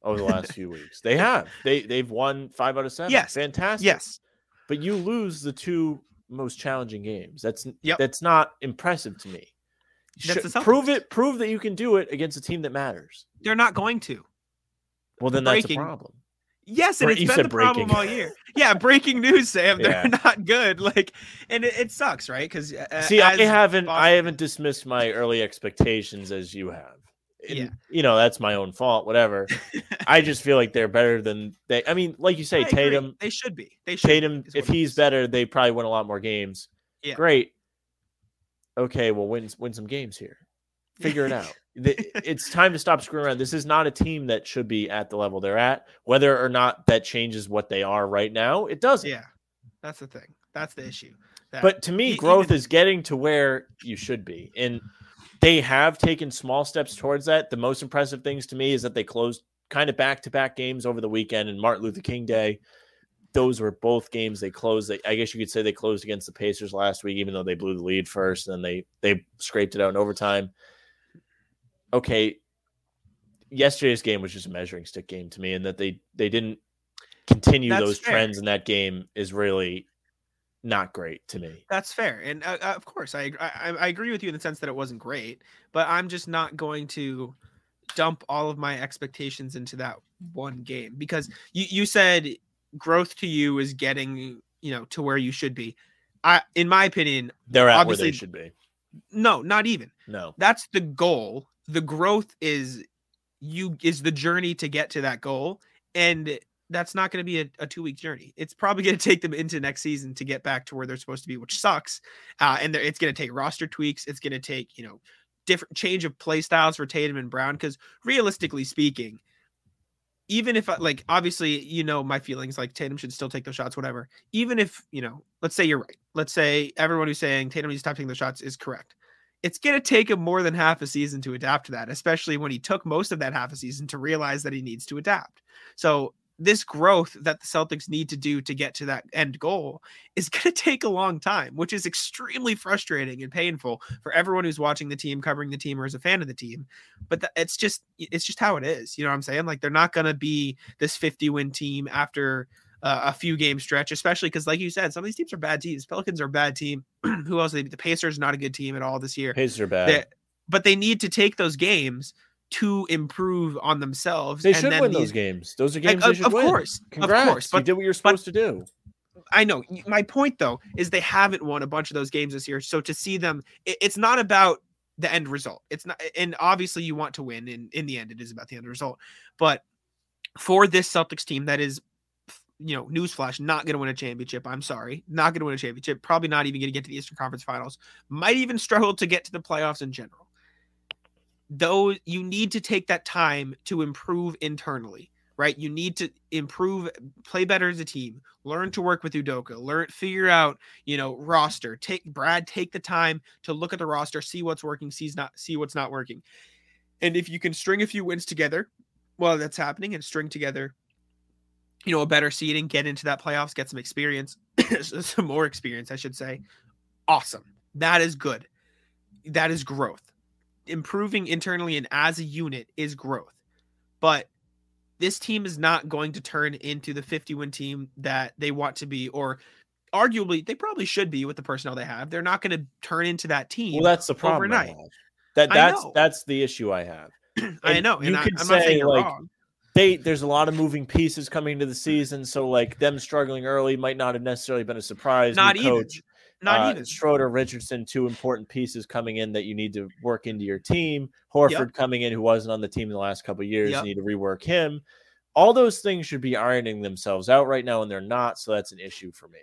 over the last [LAUGHS] few weeks. They have. They they've won five out of seven. Yes. Fantastic. Yes. but you lose the two most challenging games. That's Yep. that's not impressive to me. Prove it. Prove that you can do it against a team that matters. They're not going to. Well, then that's a Breaking- problem. Yes, and Bre- it's been the problem all year. Yeah, breaking news, Sam. [LAUGHS] They're Yeah. not good. Like, and it, it sucks, right? Because uh, See, I haven't I haven't dismissed my early expectations as you have. And, Yeah. You know, that's my own fault, whatever. I just feel like they're better than they I mean, like you say, I agree. Tatum They should be. They should. be, Tatum, if he's better, they probably win a lot more games. Yeah. Great. Okay, well, win win some games here. Figure it out. [LAUGHS] It's time to stop screwing around. This is not a team that should be at the level they're at. Whether or not that changes what they are right now, it doesn't. Yeah, that's the thing. That's the issue. That- But to me, growth even- is getting to where you should be. And they have taken small steps towards that. The most impressive things to me is that they closed kind of back to back games over the weekend and Martin Luther King Day. Those were both games they closed. They, I guess you could say they closed against the Pacers last week, even though they blew the lead first, and then they they scraped it out in overtime. Okay, yesterday's game was just a measuring stick game to me, and that they they didn't continue That's those fair. trends in that game is really not great to me. That's fair, and uh, uh, of course, I, I I agree with you in the sense that it wasn't great, but I'm just not going to dump all of my expectations into that one game because you you said growth to you is getting you know to where you should be. I, in my opinion, They're at where they should be. no, not even. No. That's the goal. The growth is you is the journey to get to that goal, and that's not going to be a, a two week journey. It's probably going to take them into next season to get back to where they're supposed to be, which sucks. Uh, and it's going to take roster tweaks. It's going to take you know different change of play styles for Tatum and Brown because realistically speaking, even if like obviously you know my feelings like Tatum should still take those shots, whatever. Even if you know, let's say you're right. Let's say everyone who's saying Tatum needs to stop taking those shots is correct. It's going to take him more than half a season to adapt to that, especially when he took most of that half a season to realize that he needs to adapt. So this growth that the Celtics need to do to get to that end goal is [LAUGHS] going to take a long time, which is extremely frustrating and painful for everyone who's watching the team, covering the team, or is a fan of the team. But th- it's just it's just how it is. You know what I'm saying? Like they're not going to be this 50 win team after uh, a few game stretch, especially because, like you said, some of these teams are bad teams. Pelicans are a bad team. [CLEARS THROAT] Who else? They, the Pacers not a good team at all this year. Pacers are bad. They- but they need to take those games to improve on themselves. They and should then win these- those games. Those are Like, games they of, of course, Congrats. of course. you did what you're supposed to do. I know my point though is they haven't won a bunch of those games this year. So to see them, it, it's not about the end result. It's not, and obviously you want to win. And in the end, it is about the end result. But for this Celtics team, that is, you know, newsflash, not going to win a championship. I'm sorry, not going to win a championship. Probably not even going to get to the Eastern Conference Finals. Might even struggle to get to the playoffs in general. Though you need to take that time to improve internally right? You need to improve, play better as a team, learn to work with Udoka, learn, figure out, you know, roster. Take Brad, take the time to look at the roster, see what's working, sees not see what's not working. And if you can string a few wins together while that's happening and string together, you know, a better seeding, get into that playoffs, get some experience, [CLEARS THROAT] some more experience, I should say. Awesome. That is good. That is growth. Improving internally and as a unit is growth. But this team is not going to turn into the 50 win team that they want to be, or arguably they probably should be with the personnel they have. They're not going to turn into that team. Well, that's the problem. Overnight. That that's that's the issue I have. [CLEARS THROAT] I know, and you I, could I'm not say, like, wrong. They there's a lot of moving pieces coming into the season, so like them struggling early might not have necessarily been a surprise. Not even. coach, Not uh, even. Schroeder, Richardson, two important pieces coming in that you need to work into your team. Horford coming in, who wasn't on the team in the last couple of years, Yep. you need to rework him. All those things should be ironing themselves out right now, and they're not. So that's an issue for me.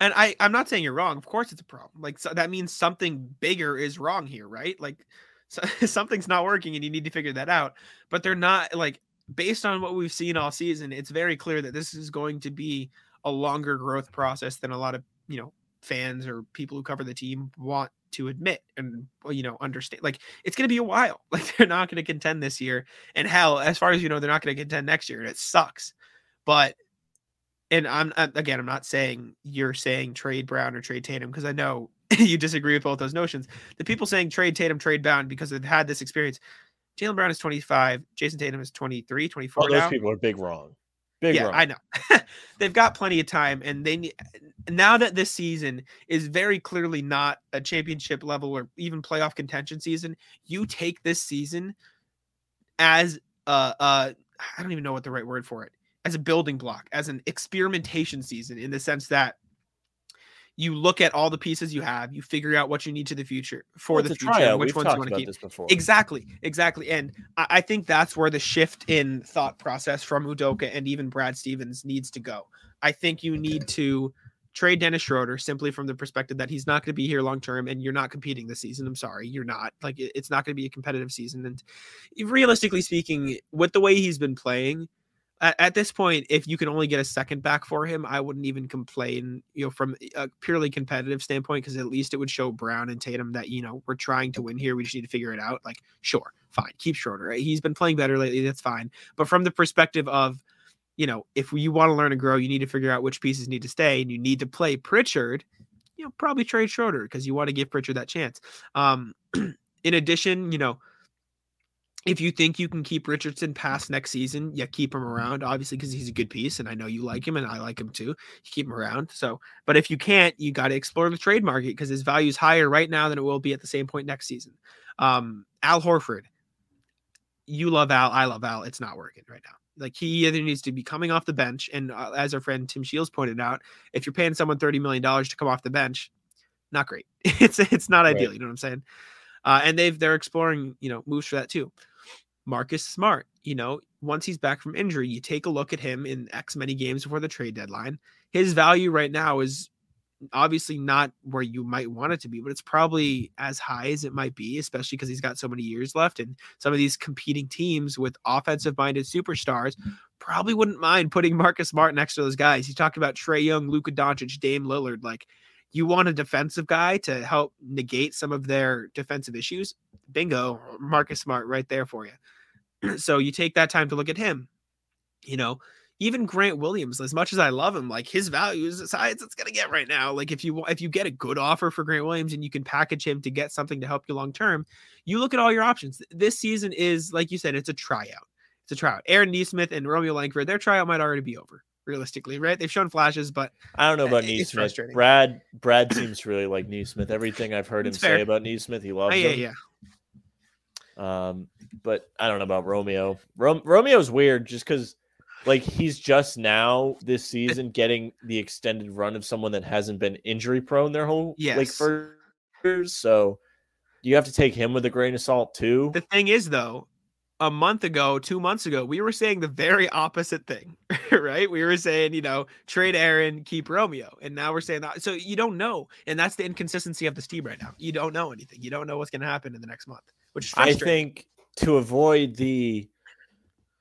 And I, I'm not saying you're wrong. Of course, it's a problem. Like so that means something bigger is wrong here, right? Like so, [LAUGHS] something's not working, and you need to figure that out. But they're not like based on what we've seen all season. It's very clear that this is going to be a longer growth process than a lot of you know fans or people who cover the team want to admit and you know understand. Like it's going to be a while. [LAUGHS] Like they're not going to contend this year, and hell, as far as you know, they're not going to contend next year, and it sucks. But and I'm again, I'm not saying you're saying trade Brown or trade Tatum because I know [LAUGHS] you disagree with both those notions. The people saying trade Tatum, trade Brown because they've had this experience. Jaylen Brown is 25, Jayson Tatum is 23, 24 All those now. people are big wrong. Big yeah, wrong. I know. [LAUGHS] they've got plenty of time, and they now that this season is very clearly not a championship level or even playoff contention season. You take this season as uh uh I don't even know what the right word for it. as a building block, as an experimentation season in the sense that you look at all the pieces you have, you figure out what you need to the future for Well, the future, tryout. which We've ones you want to keep. this before. Exactly, exactly. And I, I think that's where the shift in thought process from Udoka and even Brad Stevens needs to go. I think you need to trade Dennis Schroeder simply from the perspective that he's not going to be here long term and you're not competing this season. I'm sorry, you're not. Like it- it's not going to be a competitive season. And realistically speaking, with the way he's been playing, at, at this point, if you can only get a second back for him, I wouldn't even complain, you know, from a purely competitive standpoint, because at least it would show Brown and Tatum that, you know, we're trying to win here. We just need to figure it out. Like, sure, fine, keep Schroeder. He's been playing better lately. That's fine. But from the perspective of, you know, if you want to learn and grow, you need to figure out which pieces need to stay and you need to play Pritchard, you know, probably trade Schroeder because you want to give Pritchard that chance. Um, [CLEARS THROAT] in addition, you know, if you think you can keep Richardson past next season, yeah, keep him around, obviously, because he's a good piece, and I know you like him, and I like him too. You keep him around. So, but if you can't, you got to explore the trade market because his value is higher right now than it will be at the same point next season. Um, Al Horford, you love Al, I love Al. It's not working right now. Like he either needs to be coming off the bench, and uh, as our friend Tim Shields pointed out, if you're paying someone thirty million dollars to come off the bench, not great. [LAUGHS] It's it's not ideal. You know what I'm saying? Uh, and they've they're exploring you know moves for that too. Marcus Smart, you know, once he's back from injury, you take a look at him in X many games before the trade deadline. His value right now is obviously not where you might want it to be, but it's probably as high as it might be, especially because he's got so many years left. And some of these competing teams with offensive minded superstars probably wouldn't mind putting Marcus Smart next to those guys. You talked about Trae Young, Luka Doncic, Dame Lillard. Like, you want a defensive guy to help negate some of their defensive issues. Bingo, Marcus Smart right there for you. [CLEARS THROAT] so you take that time to look at him. You know, even Grant Williams, as much as I love him, like his value is as high as it's gonna get right now. Like if you if you get a good offer for Grant Williams and you can package him to get something to help you long term, you look at all your options. This season is like you said, it's a tryout. It's a tryout. Aaron Nesmith and Romeo Langford, their tryout might already be over, realistically, right? They've shown flashes, but I don't know about Nesmith. Brad Brad seems to really like Nesmith. Everything I've heard him fair. say about Nesmith, he loves uh, yeah, him. yeah. Um, but I don't know about Romeo. Rom- Romeo's weird just because, like, he's just now this season getting the extended run of someone that hasn't been injury prone their whole like Yes. first years. So you have to take him with a grain of salt too. The thing is, though, a month ago, two months ago, we were saying the very opposite thing, [LAUGHS] right? We were saying, you know, trade Aaron, keep Romeo. And now we're saying that. So you don't know. And that's the inconsistency of this team right now. You don't know anything. You don't know what's going to happen in the next month, which is I think to avoid the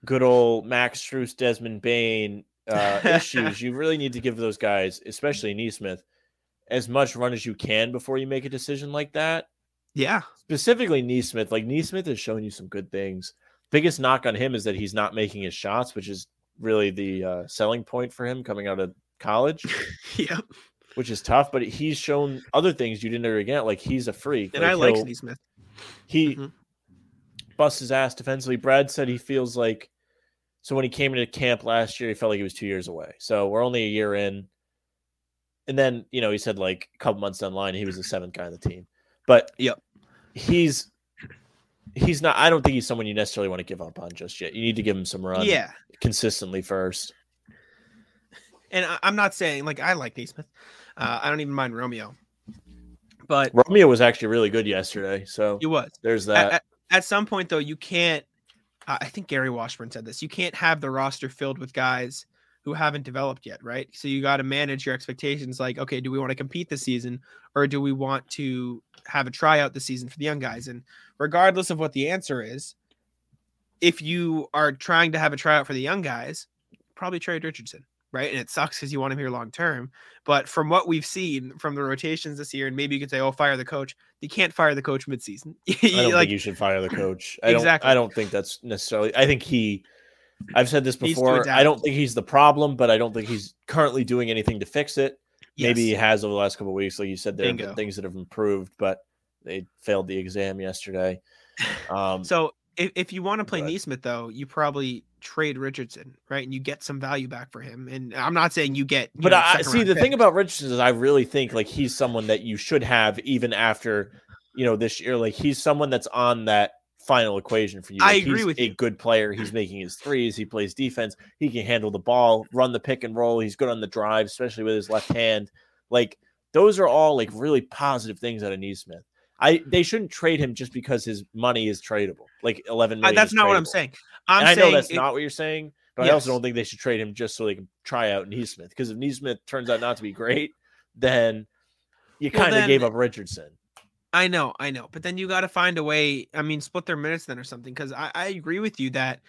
good old Max Strus, Desmond Bane uh, [LAUGHS] issues, you really need to give those guys, especially Nesmith, as much run as you can before you make a decision like that. yeah. Specifically, Nesmith. Like Nesmith has shown you some good things. Biggest knock on him is that he's not making his shots, which is really the uh, selling point for him coming out of college, [LAUGHS] Yeah. which is tough. But he's shown other things you didn't ever get. Like he's a freak. And like I like Steve Smith. he Mhm. busts his ass defensively. Brad said he feels like so when he came into camp last year, he felt like he was two years away. So we're only a year in. And then, you know, he said like a couple months down the line, he was the seventh guy on the team. But Yep. he's he's not I don't think he's someone you necessarily want to give up on just yet. You need to give him some run Yeah. consistently first. And I, I'm not saying, like, I like Nesmith. Uh, I don't even mind Romeo. But Romeo was actually really good yesterday. So he was. there's at, that. at- at some point though you can't uh, i think gary washburn said this you can't have the roster filled with guys who haven't developed yet right so you got to manage your expectations like okay do we want to compete this season or do we want to have a tryout this season for the young guys and regardless of what the answer is if you are trying to have a tryout for the young guys probably trade richardson right and it sucks because you want him here long term but from what we've seen from the rotations this year and maybe you could say oh fire the coach you can't fire the coach midseason [LAUGHS] I don't like think you should fire the coach. [CLEARS THROAT] I Exactly. don't I don't think that's necessarily I think he I've said this before. I don't think he's the problem, but I don't think he's currently doing anything to fix it. Maybe he has over the last couple of weeks. Like you said, there been things that have improved, but they failed the exam yesterday. Um, So if, if you want to play ahead. Nesmith though, you probably trade Richardson, right? And you get some value back for him. And I'm not saying you get, you but know, I see the thing about Richardson is I really think like he's someone that you should have even after you know this year. Like he's someone that's on that final equation for you. I Like, agree he's with a you. good player. He's making his threes. He plays defense. He can handle the ball, run the pick and roll. He's good on the drive, especially with his left hand. Like those are all like really positive things out of Nesmith. I they shouldn't trade him just because his money is tradable. Like eleven I- that's not what I'm saying. I'm And I saying know that's it- not what you're saying, but I also don't think they should trade him just so they can try out Nesmith. Because if Nesmith turns out not to be great, then you kind of gave up Richardson. I know, I know, but then you got to find a way. I mean, split their minutes then or something. Because I, I agree with you that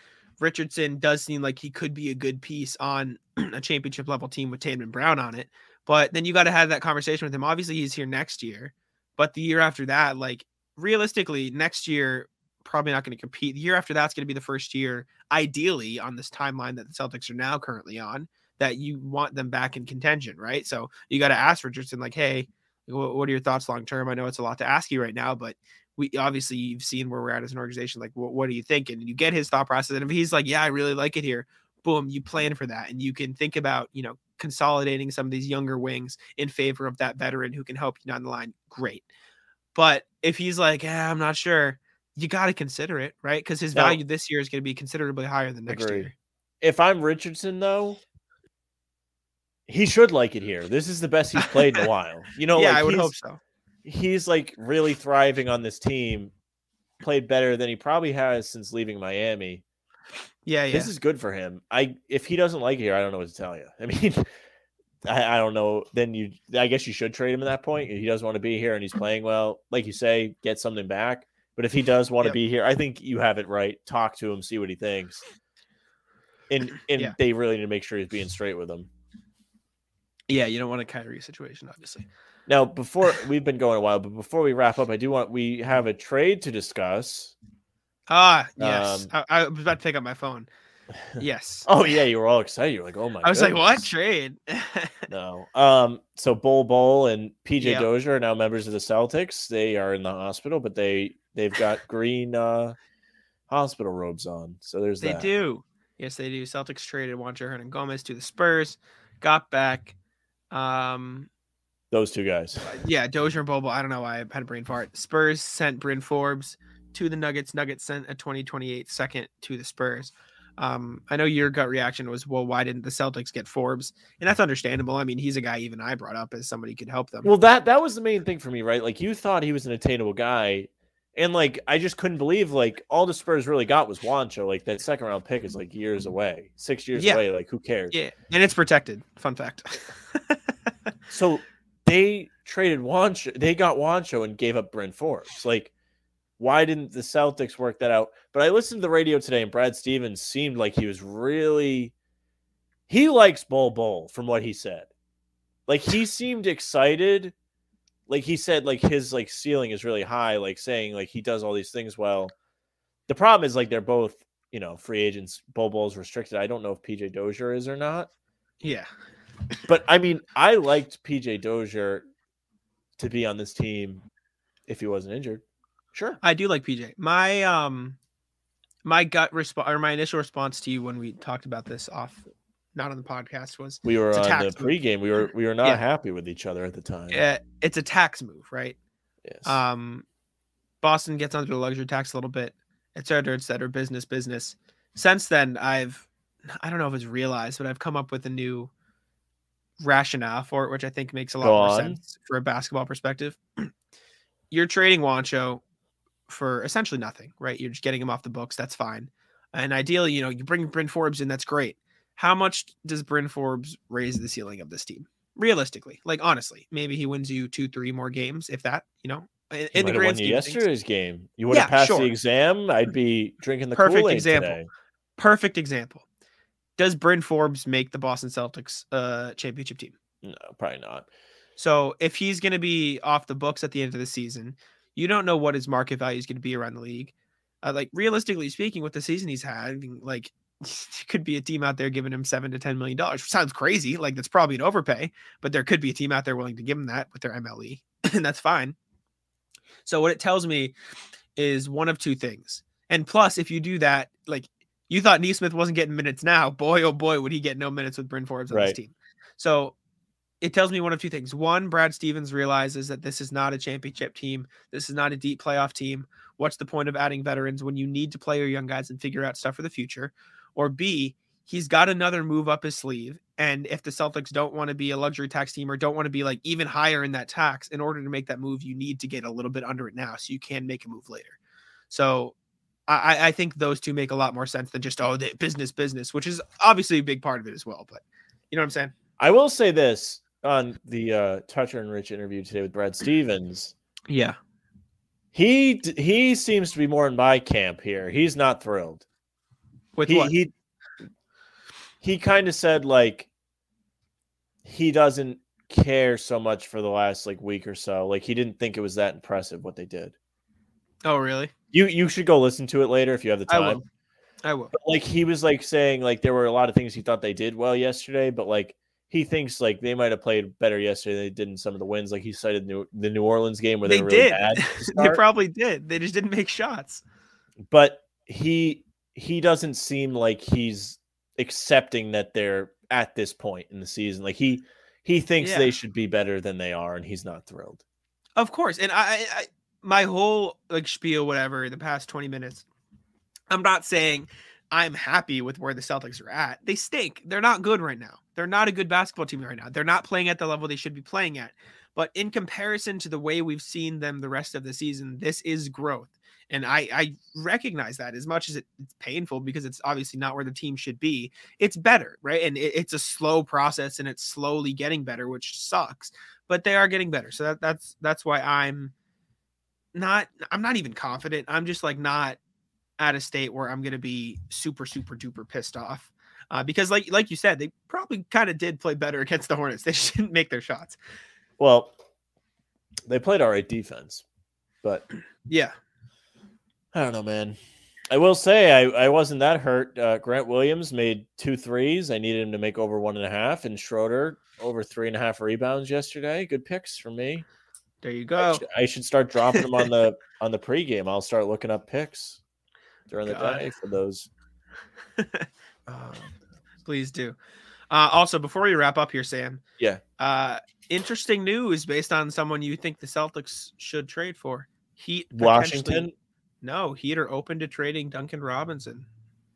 Richardson does seem like he could be a good piece on [CLEARS THROAT] a championship level team with Tatum and Brown on it. But then you got to have that conversation with him. Obviously, he's here next year, but the year after that, like realistically, next year probably not going to compete. The year after that's going to be the first year, ideally, on this timeline that the Celtics are now currently on, that you want them back in contention, right? So you got to ask Richardson, like, hey, what, what are your thoughts long term? I know it's a lot to ask you right now, but we obviously you've seen where we're at as an organization. Like, what, what are you thinking? And you get his thought process. And if he's like, yeah, I really like it here, boom, you plan for that, and you can think about, you know, consolidating some of these younger wings in favor of that veteran who can help you down the line. Great. But if he's like, yeah, I'm not sure, you got to consider it, right? Because his No. value this year is going to be considerably higher than next Agreed. year. If I'm Richardson, though, he should like it here. This is the best he's played in a [LAUGHS] while. You know, yeah, like I would he's, hope so. he's like really thriving on this team. Played better than he probably has since leaving Miami. Yeah, yeah. This is good for him. I if he doesn't like it here, I don't know what to tell you. [LAUGHS] I mean, I, I don't know. Then you, I guess you should trade him at that point. He doesn't want to be here, and he's playing well. Like you say, get something back. But if he does want to be here, I think you have it right. Talk to him, see what he thinks. And and Yeah. they really need to make sure he's being straight with him. Yeah, you don't want a Kyrie situation, obviously. Now, before [LAUGHS] we've been going a while, but before we wrap up, I do want we have a trade to discuss. Ah, yes. Um, I, I was about to pick up my phone. [LAUGHS] Yes. Oh yeah, you were all excited. You're like, oh my! God. I was like, what trade? [LAUGHS] No. Um. So Bol Bol and PJ Yeah. Dozier are now members of the Celtics. They are in the hospital, but they they've got green uh hospital robes on. So there's they that. do. Yes, they do. Celtics traded Juancho Hernangomez to the Spurs, got back. Um, Those two guys. yeah, Dozier and Bobo. I don't know why I had a brain fart. Spurs sent Bryn Forbes to the Nuggets. Nuggets sent a 2028 second to the Spurs. Um, I know your gut reaction was, well, why didn't the Celtics get Forbes? And that's understandable. I mean, he's a guy even I brought up as somebody could help them. Well, that that was the main thing for me, right? Like you thought he was an attainable guy, and like I just couldn't believe like all the Spurs really got was Juancho. Like that second round pick is like years mm-hmm. away, six years Yeah. away. Like who cares? yeah, and it's protected. Fun fact. [LAUGHS] So they traded Juancho. They got Juancho and gave up Bryn Forbes. Like, why didn't the Celtics work that out? But I listened to the radio today, and Brad Stevens seemed like he was really. He likes Bol Bol from what he said. Like he seemed excited. Like he said, like his like ceiling is really high. Like saying like he does all these things well. The problem is like they're both you know free agents. Bol's restricted. I don't know if PJ Dozier is or not yeah. but I mean, I liked PJ Dozier to be on this team if he wasn't injured. Sure. I do like PJ. My um my gut response or my initial response to you when we talked about this off not on the podcast was We were on the move. pregame. We were we were not Yeah. happy with each other at the time. uh, it's a tax move, right? Yes. Um Boston gets under the luxury tax a little bit, et cetera, et cetera, business, business. Since then, I've I don't know if it's realized, but I've come up with a new rationale for it, which I think makes a lot Go more on. sense for a basketball perspective. [CLEARS THROAT] You're trading Juancho for essentially nothing, right? You're just getting him off the books. That's fine. And ideally, you know, you bring Bryn Forbes in, that's great. How much does Bryn Forbes raise the ceiling of this team? Realistically, like honestly, maybe he wins you two, three more games, if that, you know, in, in the grand won you scheme of things. yesterday's game. You would have Yeah, passed sure. the exam. I'd be drinking the Perfect Kool-Aid example. today. Perfect example. Does Bryn Forbes make the Boston Celtics uh championship team? No, probably not. So if he's going to be off the books at the end of the season, you don't know what his market value is going to be around the league. Uh, like realistically speaking, with the season he's had, like [LAUGHS] could be a team out there giving him seven to ten million dollars. Sounds crazy. Like that's probably an overpay, but there could be a team out there willing to give him that with their MLE, [CLEARS THROAT] and that's fine. So what it tells me is one of two things. And plus, if you do that, like you thought Nesmith wasn't getting minutes now, boy oh boy would he get no minutes with Bryn Forbes on this team. So it tells me one of two things. One, Brad Stevens realizes that this is not a championship team. This is not a deep playoff team. What's the point of adding veterans when you need to play your young guys and figure out stuff for the future? Or B, he's got another move up his sleeve. And if the Celtics don't want to be a luxury tax team or don't want to be like even higher in that tax, in order to make that move, you need to get a little bit under it now so you can make a move later. So I, I think those two make a lot more sense than just, oh, the business, business, which is obviously a big part of it as well. But you know what I'm saying? I will say this on the uh, Toucher and Rich interview today with Brad Stevens. Yeah. He he seems to be more in my camp here. He's not thrilled. With he, what? he he kind of said like he doesn't care so much for the last like week or so. Like he didn't think it was that impressive what they did. oh, really? You you should go listen to it later if you have the I time. will. I will. But like he was like saying like there were a lot of things he thought they did well yesterday, but like he thinks like they might have played better yesterday than they did in some of the wins. Like he cited New, the New Orleans game where they, They were really did. bad. [LAUGHS] they probably did. They just didn't make shots. but he he doesn't seem like he's accepting that they're at this point in the season. Like he he thinks Yeah. they should be better than they are, and he's not thrilled. Of course. And I, I, I my whole like spiel, whatever, the past 20 minutes, I'm not saying I'm happy with where the Celtics are at. They stink. They're not good right now. They're not a good basketball team right now. They're not playing at the level they should be playing at. But in comparison to the way we've seen them the rest of the season, this is growth. And I, I recognize that as much as it, it's painful because it's obviously not where the team should be. It's better, right? And it, it's a slow process and it's slowly getting better, which sucks. But they are getting better. So that, that's that's why I'm not I'm not even confident. I'm just like not at a state where I'm gonna be super, super duper pissed off. Uh, because like like you said, they probably kind of did play better [LAUGHS] against the Hornets. They didn't make their shots. Well, they played all right defense, but Yeah. I don't know, man. I will say I, I wasn't that hurt. Uh, Grant Williams made two threes. I needed him to make over one and a half, and Schroeder over three and a half rebounds yesterday. Good picks for me. There you I, go. should, I should start dropping them on the [LAUGHS] on the pregame. I'll start looking up picks during the God. day for those. [LAUGHS] Um, Please do. Uh, also, before we wrap up here, Sam. Yeah. Uh, interesting news based on someone you think the Celtics should trade for. Heat Washington, No, Heat are open to trading Duncan Robinson.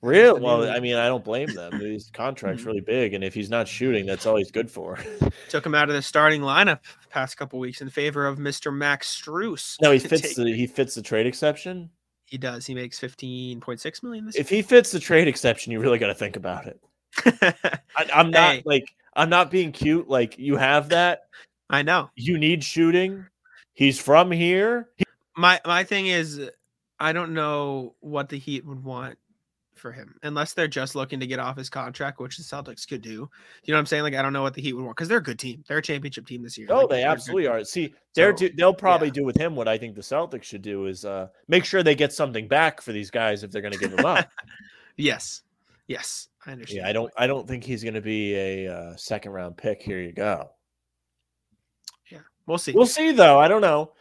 real? Well, I mean, I don't blame them. [LAUGHS] These contracts Mhm. really big, and if he's not shooting, that's all he's good for. [LAUGHS] Took him out of the starting lineup the past couple weeks in favor of Mr. Max Strus. no, he fits [LAUGHS] the he fits the trade exception. He does. He makes fifteen point six million this If he fits the trade exception, you really got to think about it. [LAUGHS] I, I'm not Hey. like I'm not being cute. Like you have that. I know. You need shooting. He's from here. My my thing is, I don't know what the Heat would want for him unless they're just looking to get off his contract, which the Celtics could do. You know what I'm saying? Like I don't know what the Heat would want because they're a good team. They're a championship team this year. Oh, Like, they they're a good absolutely are. See, they're So, do, they'll probably yeah. do with him what I think the Celtics should do is uh, make sure they get something back for these guys if they're going to give them up. [LAUGHS] Yes, yes, I understand. yeah, I don't. I don't think he's going to be a uh, second round pick. Here you go. Yeah, we'll see. We'll see though. I don't know.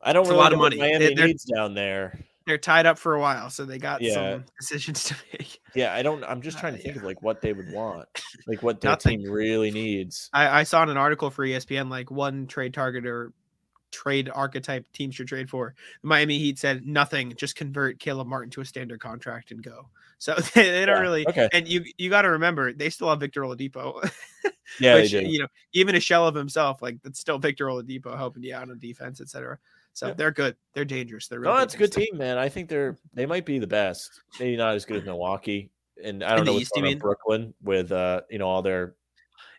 I don't It's a lot of money. Miami They- they're- needs down there. They're tied up for a while, so they got Yeah. some decisions to make. Yeah, I don't. I'm [LAUGHS] just Uh, trying to think yeah. of like what they would want, [LAUGHS] like what their Nothing. team really needs. I, I saw in an article for ESPN like one trade target or trade archetype teams should trade for. The Miami Heat said nothing, just convert Caleb Martin to a standard contract and go. So they, [LAUGHS] they don't Yeah, really. okay. And you you got to remember they still have Victor Oladipo, Yeah, which you know even a shell of himself like that's still Victor Oladipo helping you out on defense, etc. So Yeah. they're good. They're dangerous. They're really No, it's a good team, man. I think they're they might be the best. Maybe not as good as Milwaukee, and I don't the know what's East, going on in? Brooklyn with uh you know all their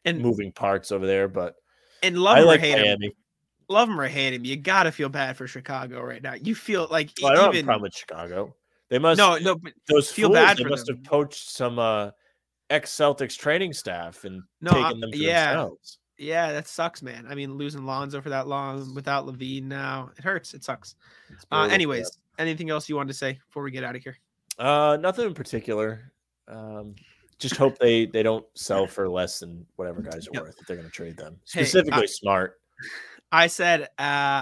And moving parts over there. But and love I like or hate him, love him or hate him, you gotta feel bad for Chicago right now. You feel like Well, I don't have a problem with Chicago. They must no no, those feel fools, bad They for must them. have poached some uh ex Celtics training staff and No, I- taken them for yeah. themselves. Yeah, that sucks, man. I mean, losing Lonzo for that long without LaVine now, it hurts. It sucks. Uh, anyways, anything else you wanted to say before we get out of here? uh, nothing in particular. Um, just hope they they don't sell [LAUGHS] for less than whatever guys are Yep. worth if they're going to trade them. Hey, Specifically, I- smart. [LAUGHS] I said, uh,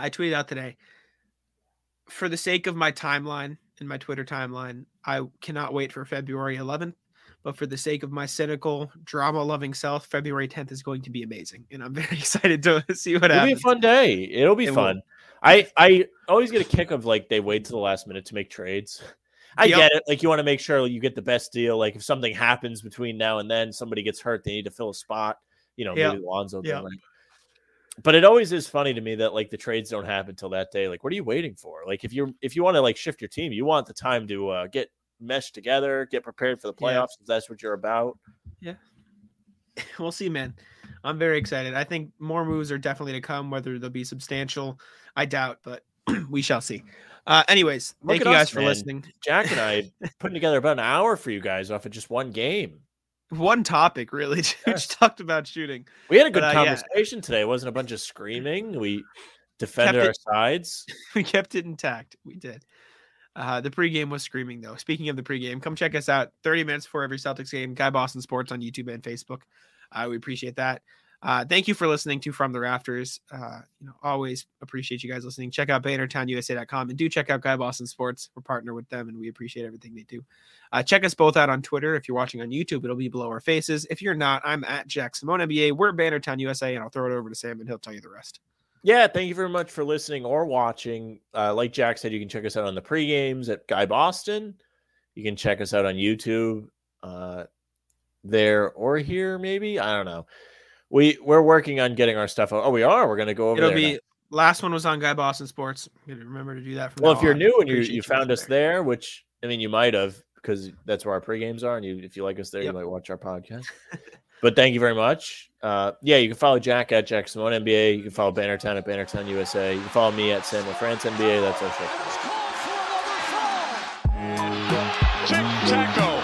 I tweeted out today, for the sake of my timeline in my Twitter timeline, I cannot wait for February 11th But for the sake of my cynical, drama loving self, February 10th is going to be amazing. And I'm very [LAUGHS] excited to [LAUGHS] see what happens. It'll be a fun day. It'll be It will. fun. I I always get a kick of like they wait to the last minute to make trades. I Yep. get it. Like you want to make sure you get the best deal. Like if something happens between now and then, somebody gets hurt, they need to fill a spot. You know, Yep. maybe Lonzo. Yep. But it always is funny to me that like the trades don't happen till that day. Like, what are you waiting for? Like, if you're if you want to like shift your team, you want the time to uh, get meshed together, get prepared for the Yeah. playoffs. If that's what you're about. Yeah. [LAUGHS] We'll see, man. I'm very excited. I think more moves are definitely to come. Whether they'll be substantial, I doubt, but [CLEARS THROAT] we shall see. Uh, anyways, Look thank you guys us, for man. listening. Jack and I [LAUGHS] putting together about an hour for you guys off of just one game. One topic, really. We [LAUGHS] just talked about shooting. We had a good But, uh, yeah. conversation today. It wasn't a bunch of screaming. We defended Kept our it- sides. we kept it intact. We did. Uh, the pregame was screaming, though. Speaking of the pregame, come check us out 30 minutes before every Celtics game. Guy Boston Sports on YouTube and Facebook. Uh, we appreciate that. Uh, thank you for listening to From the Rafters. Uh, you know, always appreciate you guys listening. Check out BannerTownUSA.com and do check out Guy Boston Sports. We're partnered with them and we appreciate everything they do. Uh, check us both out on Twitter. If you're watching on YouTube, it'll be below our faces. If you're not, I'm at Jack Simone NBA. We're Bannertown USA, and I'll throw it over to Sam and he'll tell you the rest. Yeah, thank you very much for listening or watching. Uh, like Jack said, you can check us out on the pre-games at Guy Boston. You can check us out on YouTube uh, there or here, maybe. I don't know. We we're working on getting our stuff. Out. Oh, we are. We're gonna go over It'll there be now. last one was on Guy Boston Sports. Remember to do that. From Well, if you're on. new and you you found us there. there, which I mean you might have because that's where our pre-games are, and you if you like us there, Yep. you might watch our podcast. [LAUGHS] but thank you very much. Uh, yeah, you can follow Jack at Jack Simone NBA. You can follow Bannertown at Bannertown USA. You can follow me at Sam LaFrance NBA. That's our show. Taco.